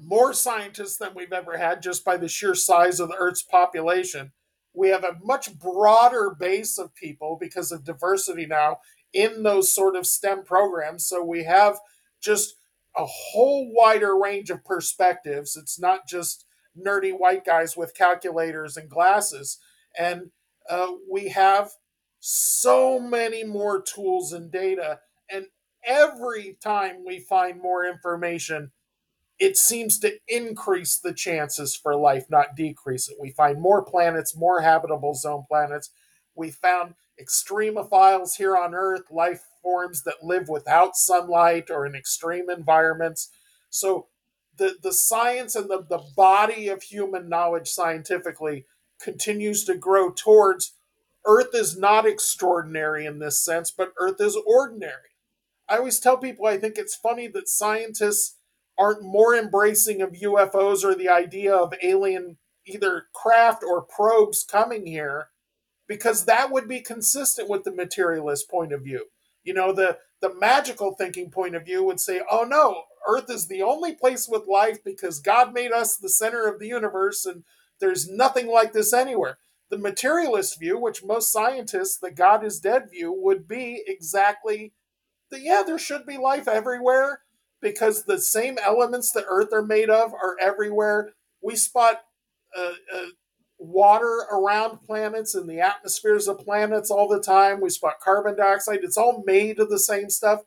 more scientists than we've ever had just by the sheer size of the Earth's population. We have a much broader base of people because of diversity now in those sort of STEM programs. So we have just a whole wider range of perspectives. It's not just nerdy white guys with calculators and glasses. And uh, we have so many more tools and data. And every time we find more information, it seems to increase the chances for life, not decrease it. We find more planets, more habitable zone planets. We found extremophiles here on Earth, life forms that live without sunlight or in extreme environments. So the, the science and the, the body of human knowledge scientifically continues to grow towards Earth is not extraordinary in this sense, but Earth is ordinary. I always tell people I think it's funny that scientists aren't more embracing of UFOs or the idea of alien either craft or probes coming here because that would be consistent with the materialist point of view. You know, the the magical thinking point of view would say, "Oh no, Earth is the only place with life because God made us the center of the universe and there's nothing like this anywhere." The materialist view, which most scientists, the God is dead view, would be exactly that yeah, there should be life everywhere because the same elements that Earth are made of are everywhere. We spot uh, uh, water around planets and the atmospheres of planets all the time. We spot carbon dioxide. It's all made of the same stuff.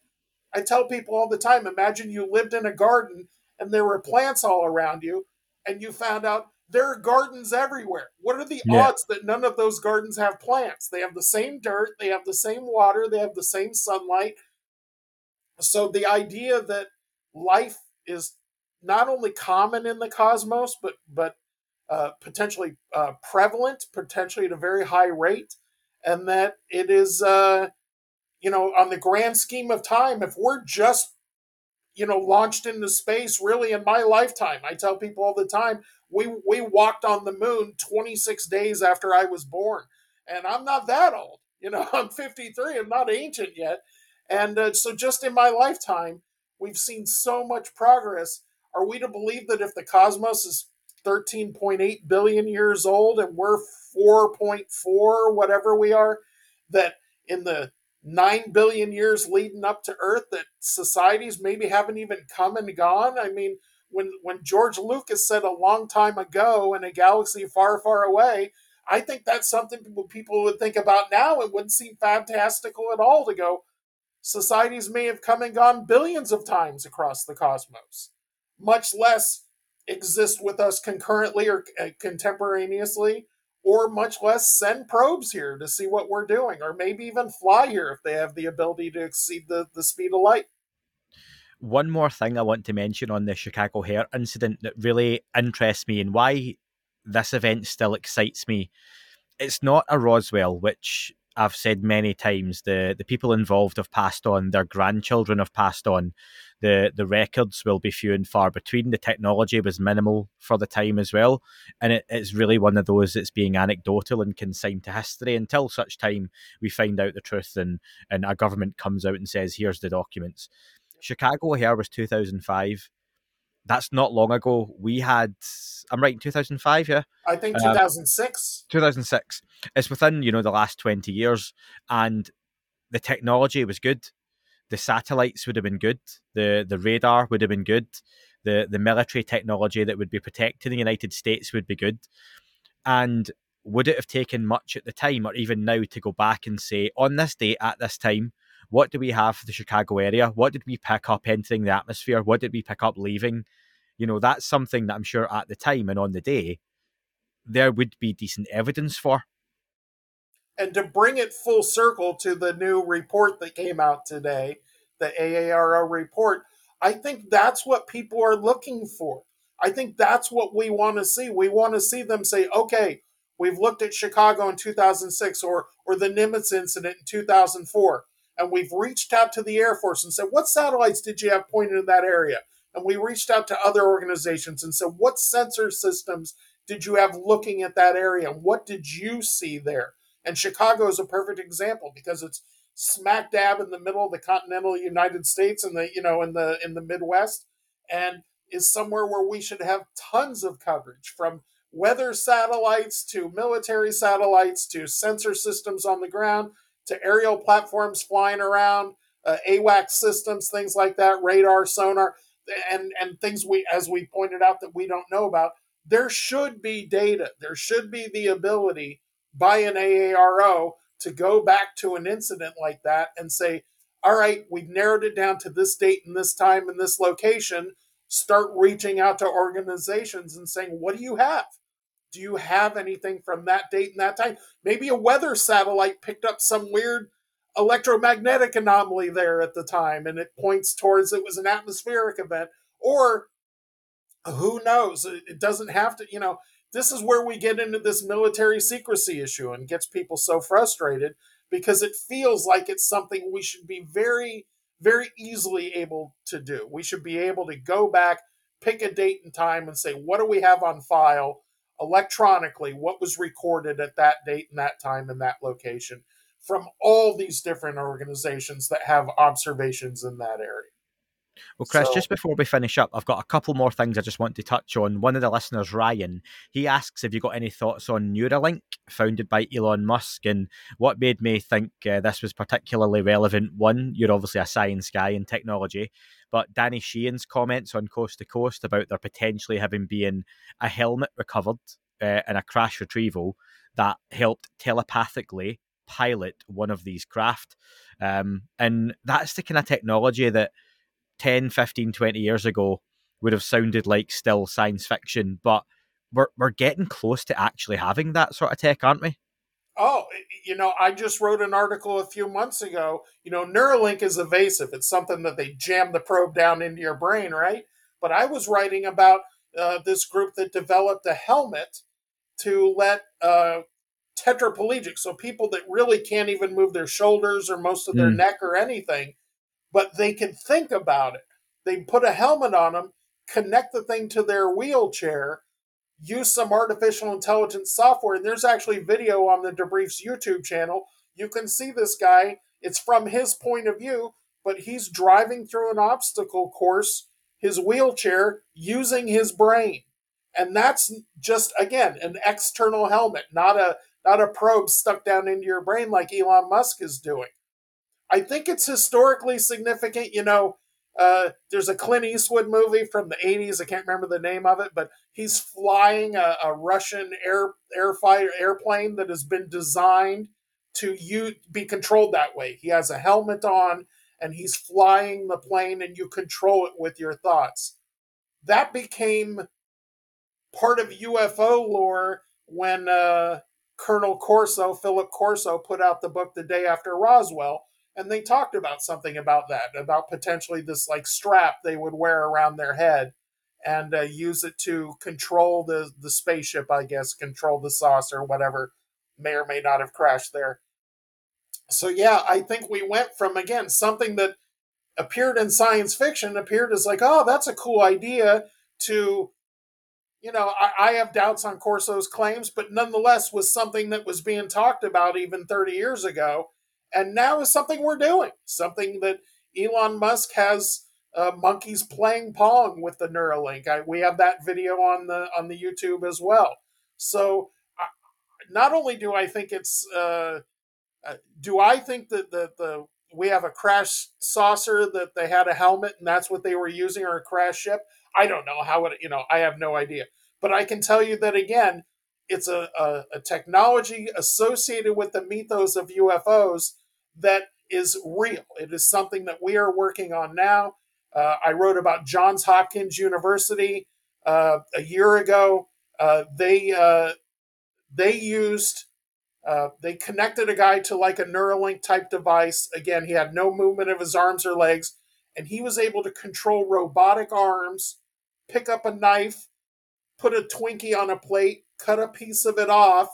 I tell people all the time imagine you lived in a garden and there were plants all around you, and you found out there are gardens everywhere. What are the yeah. odds that none of those gardens have plants? They have the same dirt, they have the same water, they have the same sunlight. So the idea that life is not only common in the cosmos, but but uh, potentially uh, prevalent, potentially at a very high rate, and that it is, uh, you know, on the grand scheme of time, if we're just, you know, launched into space, really in my lifetime, I tell people all the time, we we walked on the moon 26 days after I was born, and I'm not that old, you know, I'm 53, I'm not ancient yet, and uh, so just in my lifetime, we've seen so much progress. Are we to believe that if the cosmos is 13.8 billion years old and we're 4.4 whatever we are that in the 9 billion years leading up to earth that societies maybe haven't even come and gone i mean when when george lucas said a long time ago in a galaxy far far away i think that's something people, people would think about now it wouldn't seem fantastical at all to go societies may have come and gone billions of times across the cosmos much less exist with us concurrently or uh, contemporaneously, or much less send probes here to see what we're doing, or maybe even fly here if they have the ability to exceed the, the speed of light. One more thing I want to mention on the Chicago Hare incident that really interests me and why this event still excites me. It's not a Roswell, which I've said many times, the, the people involved have passed on, their grandchildren have passed on the the records will be few and far between. The technology was minimal for the time as well, and it, it's really one of those that's being anecdotal and consigned to history until such time we find out the truth and and a government comes out and says, "Here's the documents." Chicago here was two thousand five. That's not long ago. We had, I'm right, in 2005, yeah? I think 2006. Uh, 2006. It's within, you know, the last 20 years. And the technology was good the satellites would have been good, the the radar would have been good, the the military technology that would be protecting the United States would be good, and would it have taken much at the time or even now to go back and say on this date at this time what do we have for the chicago area? What did we pick up entering the atmosphere? What did we pick up leaving? You know that's something that i'm sure at the time and on the day there would be decent evidence for. And to bring it full circle to the new report that came out today, the AARO report, I think that's what people are looking for. I think that's what we want to see. We want to see them say, okay, we've looked at Chicago in 2006 or, or the Nimitz incident in 2004, and we've reached out to the Air Force and said, what satellites did you have pointed in that area? And we reached out to other organizations and said, what sensor systems did you have looking at that area? And what did you see there? And Chicago is a perfect example because it's smack dab in the middle of the continental United States and the you know in the in the Midwest and is somewhere where we should have tons of coverage from weather satellites to military satellites to sensor systems on the ground to aerial platforms flying around uh, AWACS systems things like that radar sonar and and things we as we pointed out that we don't know about there should be data there should be the ability by an AARO to go back to an incident like that and say, all right, we've narrowed it down to this date and this time and this location. Start reaching out to organizations and saying, what do you have? Do you have anything from that date and that time? Maybe a weather satellite picked up some weird electromagnetic anomaly there at the time, and it points towards it was an atmospheric event. Or who knows? It doesn't have to, you know, this is where we get into this military secrecy issue and gets people so frustrated because it feels like it's something we should be very, very easily able to do. We should be able to go back, pick a date and time, and say, what do we have on file electronically? What was recorded at that date and that time and that location from all these different organizations that have observations in that area? Well, Chris, so, just before we finish up, I've got a couple more things I just want to touch on. One of the listeners, Ryan, he asks if you got any thoughts on Neuralink, founded by Elon Musk, and what made me think uh, this was particularly relevant. One, you're obviously a science guy in technology, but Danny Sheehan's comments on Coast to Coast about there potentially having been a helmet recovered uh, in a crash retrieval that helped telepathically pilot one of these craft. Um, and that's the kind of technology that 10, 15, 20 years ago would have sounded like still science fiction, but we're, we're getting close to actually having that sort of tech, aren't we? Oh, you know, I just wrote an article a few months ago. You know, Neuralink is evasive. It's something that they jam the probe down into your brain, right? But I was writing about uh, this group that developed a helmet to let uh, tetraplegic, so people that really can't even move their shoulders or most of their mm. neck or anything, but they can think about it. They put a helmet on them, connect the thing to their wheelchair, use some artificial intelligence software. And there's actually video on the Debrief's YouTube channel. You can see this guy. It's from his point of view, but he's driving through an obstacle course, his wheelchair, using his brain. And that's just again an external helmet, not a not a probe stuck down into your brain like Elon Musk is doing. I think it's historically significant. You know, uh, there's a Clint Eastwood movie from the 80s. I can't remember the name of it, but he's flying a, a Russian air airfighter airplane that has been designed to you be controlled that way. He has a helmet on and he's flying the plane, and you control it with your thoughts. That became part of UFO lore when uh, Colonel Corso, Philip Corso, put out the book the day after Roswell and they talked about something about that about potentially this like strap they would wear around their head and uh, use it to control the the spaceship i guess control the saucer whatever may or may not have crashed there. So yeah i think we went from again something that appeared in science fiction appeared as like oh that's a cool idea to you know I, I have doubts on corso's claims but nonetheless was something that was being talked about even 30 years ago and now is something we're doing, something that Elon Musk has uh, monkeys playing pong with the Neuralink. I, we have that video on the on the YouTube as well. So, I, not only do I think it's, uh, uh, do I think that the the we have a crash saucer that they had a helmet and that's what they were using or a crash ship. I don't know how it. You know, I have no idea. But I can tell you that again, it's a, a, a technology associated with the mythos of UFOs that is real. It is something that we are working on now. Uh, I wrote about Johns Hopkins University uh, a year ago. Uh, they uh, they used uh, they connected a guy to like a Neuralink type device. Again, he had no movement of his arms or legs, and he was able to control robotic arms, pick up a knife, put a Twinkie on a plate, cut a piece of it off,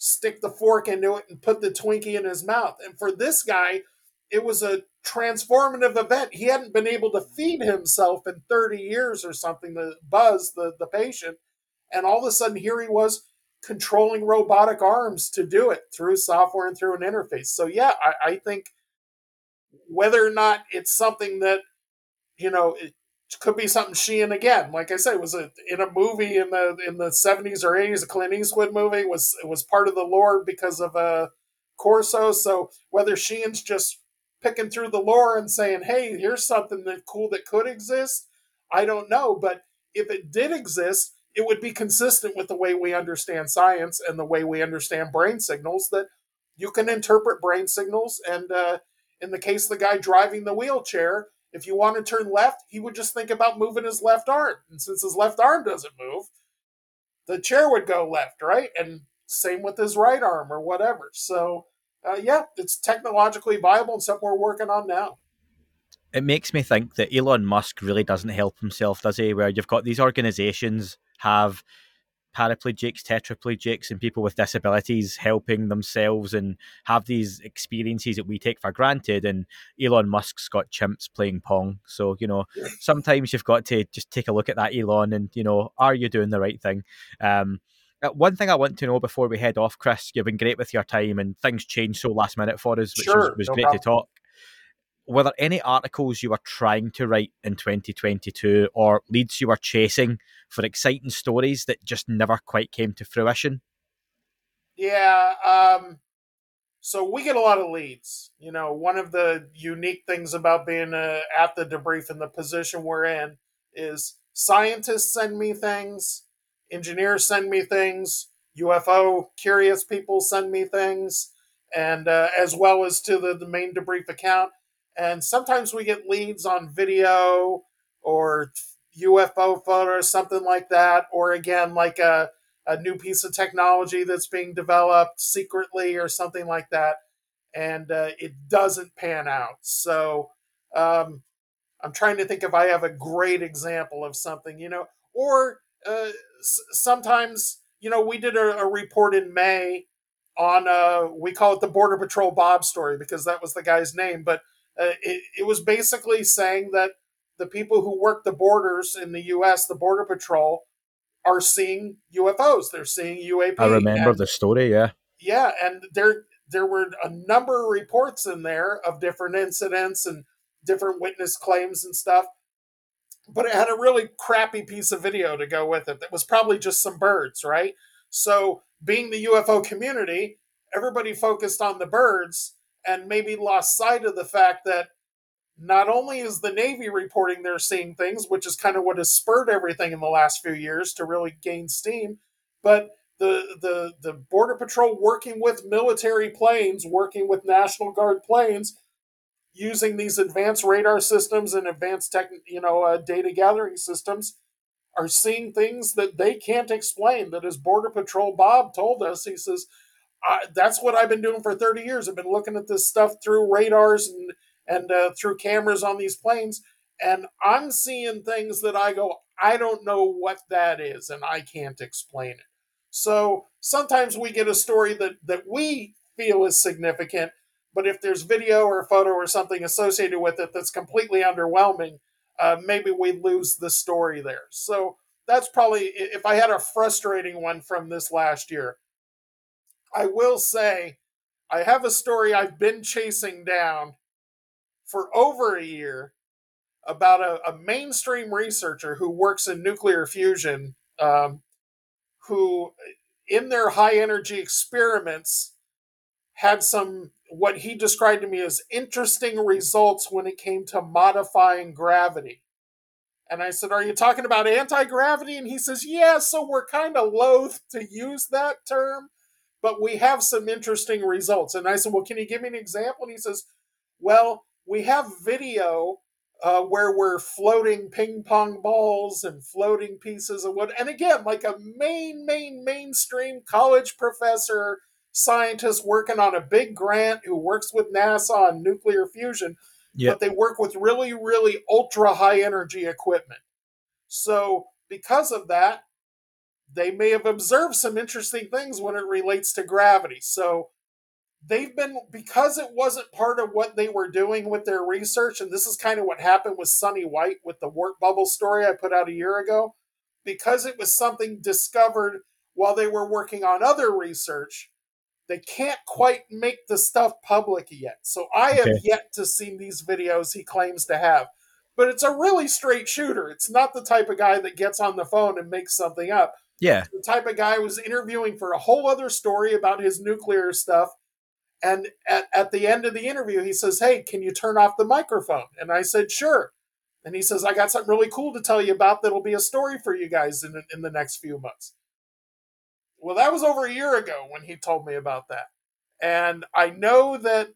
stick the fork into it and put the Twinkie in his mouth. And for this guy, it was a transformative event. He hadn't been able to feed himself in 30 years or something, the Buzz, the, the patient. And all of a sudden, here he was controlling robotic arms to do it through software and through an interface. So, yeah, I, I think whether or not it's something that, you know, it, could be something Sheehan again. Like I said, was a, in a movie in the in the seventies or eighties, a Clint Eastwood movie was it was part of the lore because of a uh, Corso. So whether Sheehan's just picking through the lore and saying, "Hey, here's something that cool that could exist," I don't know. But if it did exist, it would be consistent with the way we understand science and the way we understand brain signals. That you can interpret brain signals, and uh, in the case of the guy driving the wheelchair if you want to turn left, he would just think about moving his left arm. And since his left arm doesn't move, the chair would go left, right? And same with his right arm or whatever. So uh, yeah, it's technologically viable and something we're working on now. It makes me think that Elon Musk really doesn't help himself, does he? Where you've got these organizations have paraplegics, tetraplegics, and people with disabilities helping themselves and have these experiences that we take for granted. And Elon Musk's got chimps playing pong. So, you know, sometimes you've got to just take a look at that, Elon, and, you know, are you doing the right thing? Um, uh, one thing I want to know before we head off, Chris, you've been great with your time and things changed so last minute for us, which sure, was, was no great problem. to talk. Were there any articles you were trying to write in 2022 or leads you were chasing for exciting stories that just never quite came to fruition? Yeah, um, so we get a lot of leads. You know, one of the unique things about being uh, at the debrief in the position we're in is scientists send me things, engineers send me things, UFO curious people send me things, and uh, as well as to the, the main debrief account. And sometimes we get leads on video or UFO photos, something like that, or again, like a, a new piece of technology that's being developed secretly or something like that. And uh, it doesn't pan out. So um, I'm trying to think if I have a great example of something, you know, or uh, s- sometimes, you know, we did a, a report in May on, uh, we call it the Border Patrol Bob story because that was the guy's name, but uh, it, it was basically saying that the people who work the borders in the U.S., the Border Patrol, are seeing UFOs. They're seeing UAP. I remember and, the story. Yeah, yeah, and there there were a number of reports in there of different incidents and different witness claims and stuff but it had a really crappy piece of video to go with it that was probably just some birds, right? So, being the UFO community, everybody focused on the birds and maybe lost sight of the fact that not only is the Navy reporting they're seeing things, which is kind of what has spurred everything in the last few years to really gain steam, but the the the border patrol working with military planes, working with National Guard planes, using these advanced radar systems and advanced tech, you know, uh, data gathering systems are seeing things that they can't explain. That as Border Patrol Bob told us, he says, "That's what I've been doing for 30 years. I've been looking at this stuff through radars and and uh, through cameras on these planes, and I'm seeing things that I go, I don't know what that is, and I can't explain it." So sometimes we get a story that that we feel is significant, but if there's video or photo or something associated with it that's completely underwhelming, uh, maybe we lose the story there. So that's probably if I had a frustrating one from this last year. I will say I have a story I've been chasing down for over a year about a, a mainstream researcher who works in nuclear fusion, um, who in their high energy experiments had some what he described to me as interesting results when it came to modifying gravity. And I said, Are you talking about anti gravity? And he says, Yeah, so we're kind of loath to use that term, but we have some interesting results. And I said, Well, can you give me an example? And he says, Well, we have video uh, where we're floating ping pong balls and floating pieces of wood. And again, like a main, main, mainstream college professor scientist working on a big grant who works with NASA on nuclear fusion, yep. but they work with really, really ultra high energy equipment. So, because of that, they may have observed some interesting things when it relates to gravity. So, they've been, because it wasn't part of what they were doing with their research, and this is kind of what happened with Sonny White with the warp bubble story I put out a year ago, because it was something discovered while they were working on other research, they can't quite make the stuff public yet. So I have okay. yet to see these videos he claims to have. But it's a really straight shooter. It's not the type of guy that gets on the phone and makes something up. Yeah. The type of guy was interviewing for a whole other story about his nuclear stuff. And at, at the end of the interview, he says, Hey, can you turn off the microphone? And I said, Sure. And he says, I got something really cool to tell you about that'll be a story for you guys in, in the next few months. Well, that was over a year ago when he told me about that. And I know that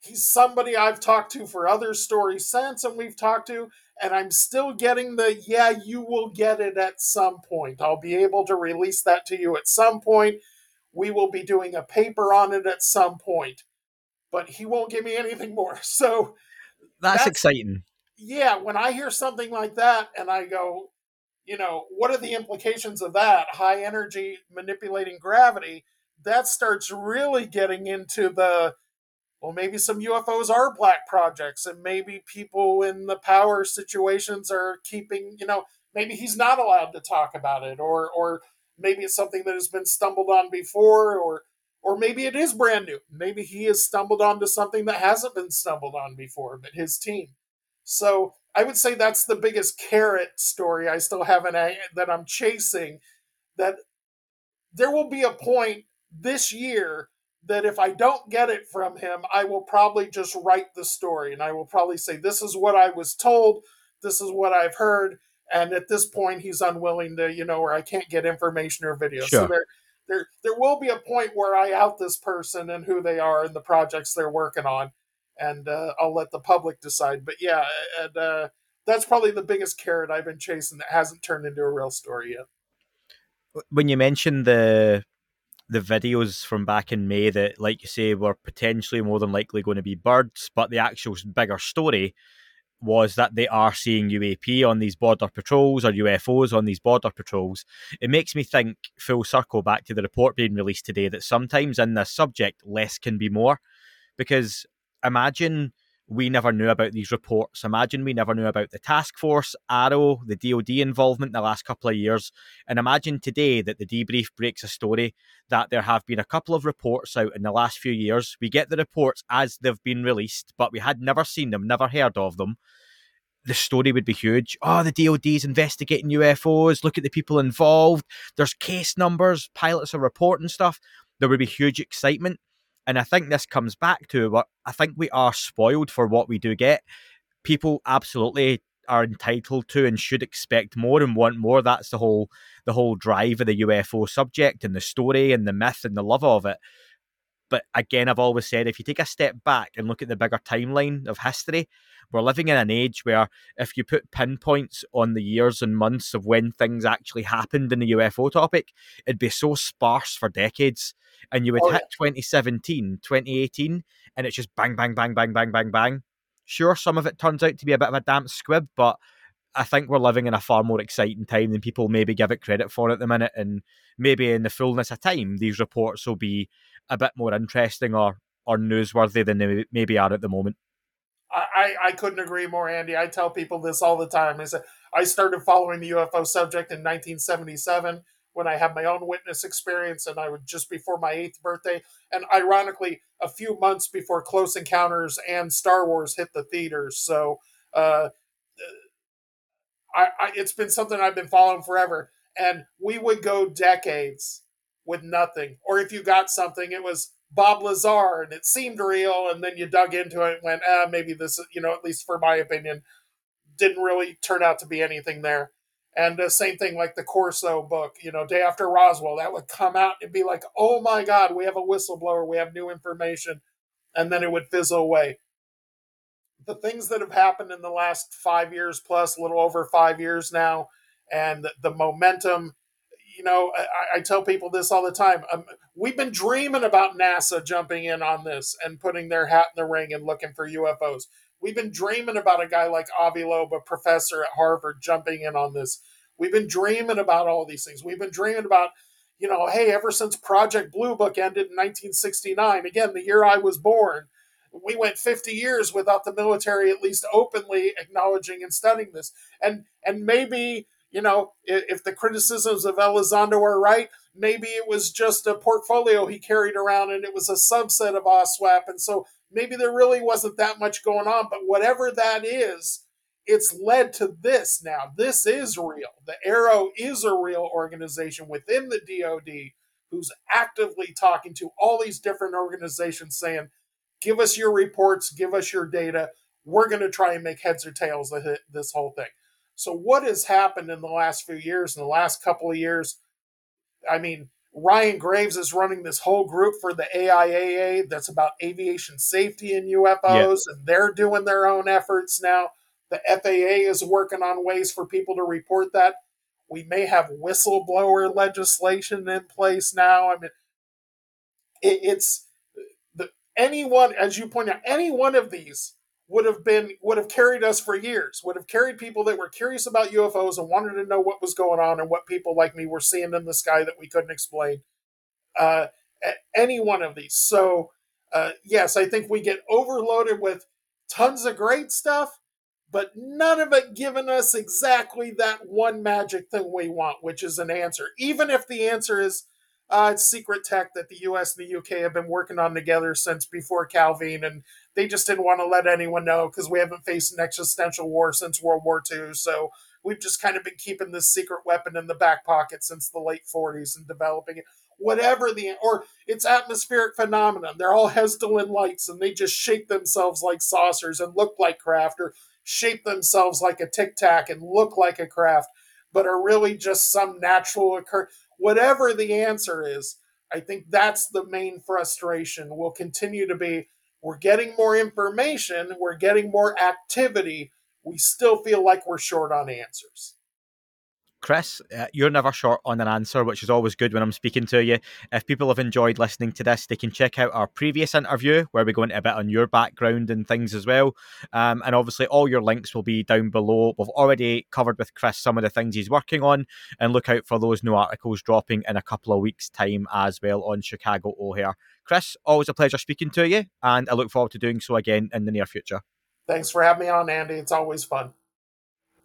he's somebody I've talked to for other stories since, and we've talked to, and I'm still getting the yeah, you will get it at some point. I'll be able to release that to you at some point. we will be doing a paper on it at some point. But he won't give me anything more. So that's, that's exciting. Yeah, when I hear something like that and I go, you know, what are the implications of that? High energy manipulating gravity, that starts really getting into the well, maybe some UFOs are black projects, and maybe people in the power situations are keeping, you know, maybe he's not allowed to talk about it, or or maybe it's something that has been stumbled on before, or or maybe it is brand new. Maybe he has stumbled onto something that hasn't been stumbled on before, but his team. So I would say that's the biggest carrot story I still haven't that I'm chasing. That there will be a point this year that if I don't get it from him, I will probably just write the story and I will probably say, This is what I was told, this is what I've heard. And at this point, he's unwilling to, you know, or I can't get information or video. Sure. So there, there, there will be a point where I out this person and who they are and the projects they're working on, and uh, I'll let the public decide. But yeah, and uh, that's probably the biggest carrot I've been chasing that hasn't turned into a real story yet. When you mentioned the the videos from back in May that, like you say, were potentially more than likely going to be birds, but the actual bigger story was that they are seeing UAP on these border patrols or UFOs on these border patrols. It makes me think, full circle back to the report being released today, that sometimes in this subject, less can be more. Because imagine we never knew about these reports. Imagine we never knew about the task force, AARO, the DoD involvement in the last couple of years. And imagine today that the debrief breaks a story that there have been a couple of reports out in the last few years. We get the reports as they've been released, but we had never seen them, never heard of them. The story would be huge. Oh, the DoD's investigating UFOs. Look at the people involved. There's case numbers. Pilots are reporting stuff. There would be huge excitement and I think this comes back to what I think we are spoiled for what we do get. People absolutely are entitled to and should expect more and want more. That's the whole the whole drive of the UFO subject and the story and the myth and the love of it. But again, I've always said if you take a step back and look at the bigger timeline of history, we're living in an age where if you put pinpoints on the years and months of when things actually happened in the UFO topic, it'd be so sparse for decades. And you would oh, hit yeah. 2017, 2018, and it's just bang, bang, bang, bang, bang, bang, bang. Sure, some of it turns out to be a bit of a damp squib, but I think we're living in a far more exciting time than people maybe give it credit for at the minute. And maybe in the fullness of time, these reports will be a bit more interesting or or newsworthy than they maybe are at the moment. I, I couldn't agree more, Andy. I tell people this all the time. Is I started following the UFO subject in 1977 when I had my own witness experience, and I was just before my eighth birthday, and ironically, a few months before Close Encounters and Star Wars hit the theaters. So, uh, I, I, it's been something I've been following forever, and we would go decades with nothing. Or if you got something, it was Bob Lazar and it seemed real. And then you dug into it and went, ah, maybe this, you know, at least for my opinion, didn't really turn out to be anything there. And the same thing like the Corso book, you know, Day After Roswell, that would come out and be like, oh my God, we have a whistleblower, we have new information. And then it would fizzle away. The things that have happened in the last five years plus, a little over five years now, and the, momentum you know, I, I, tell people this all the time. Um, we've been dreaming about NASA jumping in on this and putting their hat in the ring and looking for UFOs. We've been dreaming about a guy like Avi Loeb, a professor at Harvard, jumping in on this. We've been dreaming about all these things. We've been dreaming about, you know, hey, ever since Project Blue Book ended in 1969, again, the year I was born, we went 50 years without the military at least openly acknowledging and studying this. And and maybe you know, if the criticisms of Elizondo are right, maybe it was just a portfolio he carried around and it was a subset of AAWSAP. And so maybe there really wasn't that much going on. But whatever that is, it's led to this now. This is real. The AARO is a real organization within the DoD who's actively talking to all these different organizations saying, give us your reports, give us your data. We're going to try and make heads or tails of this whole thing. So, what has happened in the last few years, in the last couple of years? I mean, Ryan Graves is running this whole group for the AIAA that's about aviation safety and UFOs, and they're doing their own efforts now. The FAA is working on ways for people to report that. We may have whistleblower legislation in place now. I mean, it, it's anyone, as you point out, any one of these would have been would have carried us for years. Would have carried people that were curious about UFOs and wanted to know what was going on and what people like me were seeing in the sky that we couldn't explain. Uh, any one of these. So uh, yes, I think we get overloaded with tons of great stuff, but none of it giving us exactly that one magic thing we want, which is an answer. Even if the answer is uh, it's secret tech that the US and the UK have been working on together since before Calvine, and they just didn't want to let anyone know because we haven't faced an existential war since World War II. So we've just kind of been keeping this secret weapon in the back pocket since the late 40s and developing it. Whatever the, or it's atmospheric phenomenon. They're all Hessdalen lights and they just shape themselves like saucers and look like craft, or shape themselves like a tic tac and look like a craft, but are really just some natural occur. Whatever the answer is, I think that's the main frustration. Will continue to be we're getting more information, we're getting more activity. We still feel like we're short on answers. Chris, uh, you're never short on an answer, which is always good when I'm speaking to you. If people have enjoyed listening to this, they can check out our previous interview where we go into a bit on your background and things as well. Um, and obviously, all your links will be down below. We've already covered with Chris some of the things he's working on, and look out for those new articles dropping in a couple of weeks' time as well on Chicago O'Hare. Chris, always a pleasure speaking to you, and I look forward to doing so again in the near future. Thanks for having me on, Andy. It's always fun.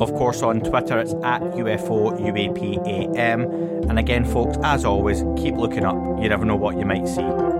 of course, on Twitter, it's at UFO UAPAM. And again, folks, as always, keep looking up. You never know what you might see.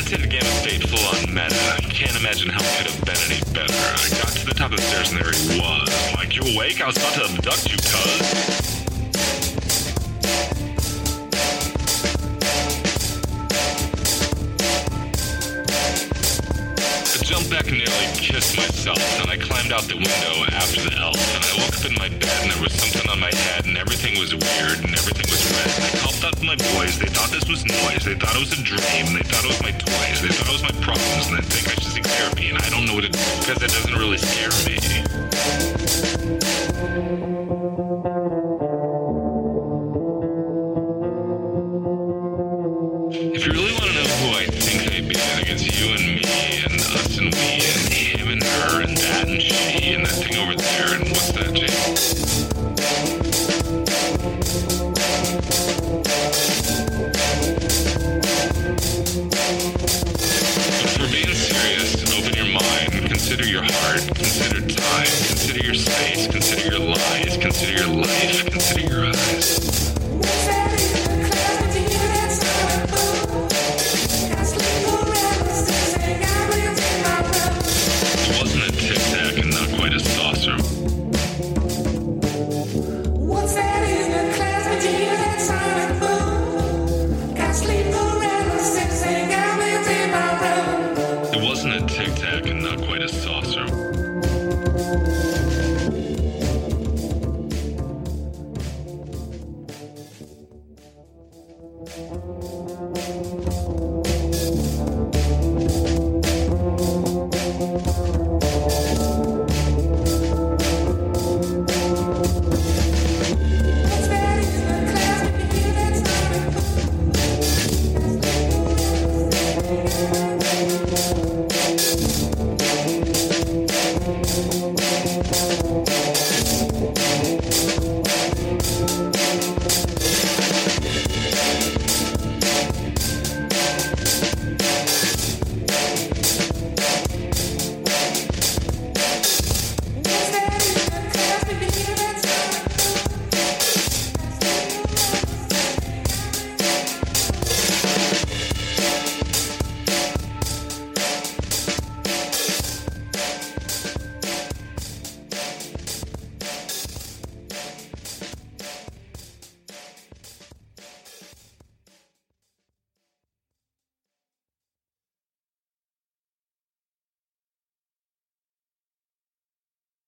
Meditative Gamma State full on meta. I can't imagine how it could have been any better. I got to the top of the stairs and there he was. Like, you awake? I was about to abduct you, cuz. I jumped back and nearly kissed myself, and I climbed out the window after the elf, and I woke up in my bed and there was something on my head, and everything was weird, and everything was red. And I called out my boys, they thought this was noise, they thought it was a dream, they thought it was my toys, they thought it was my problems, and they think I should seek therapy, and I don't know what to do, because it doesn't really scare me.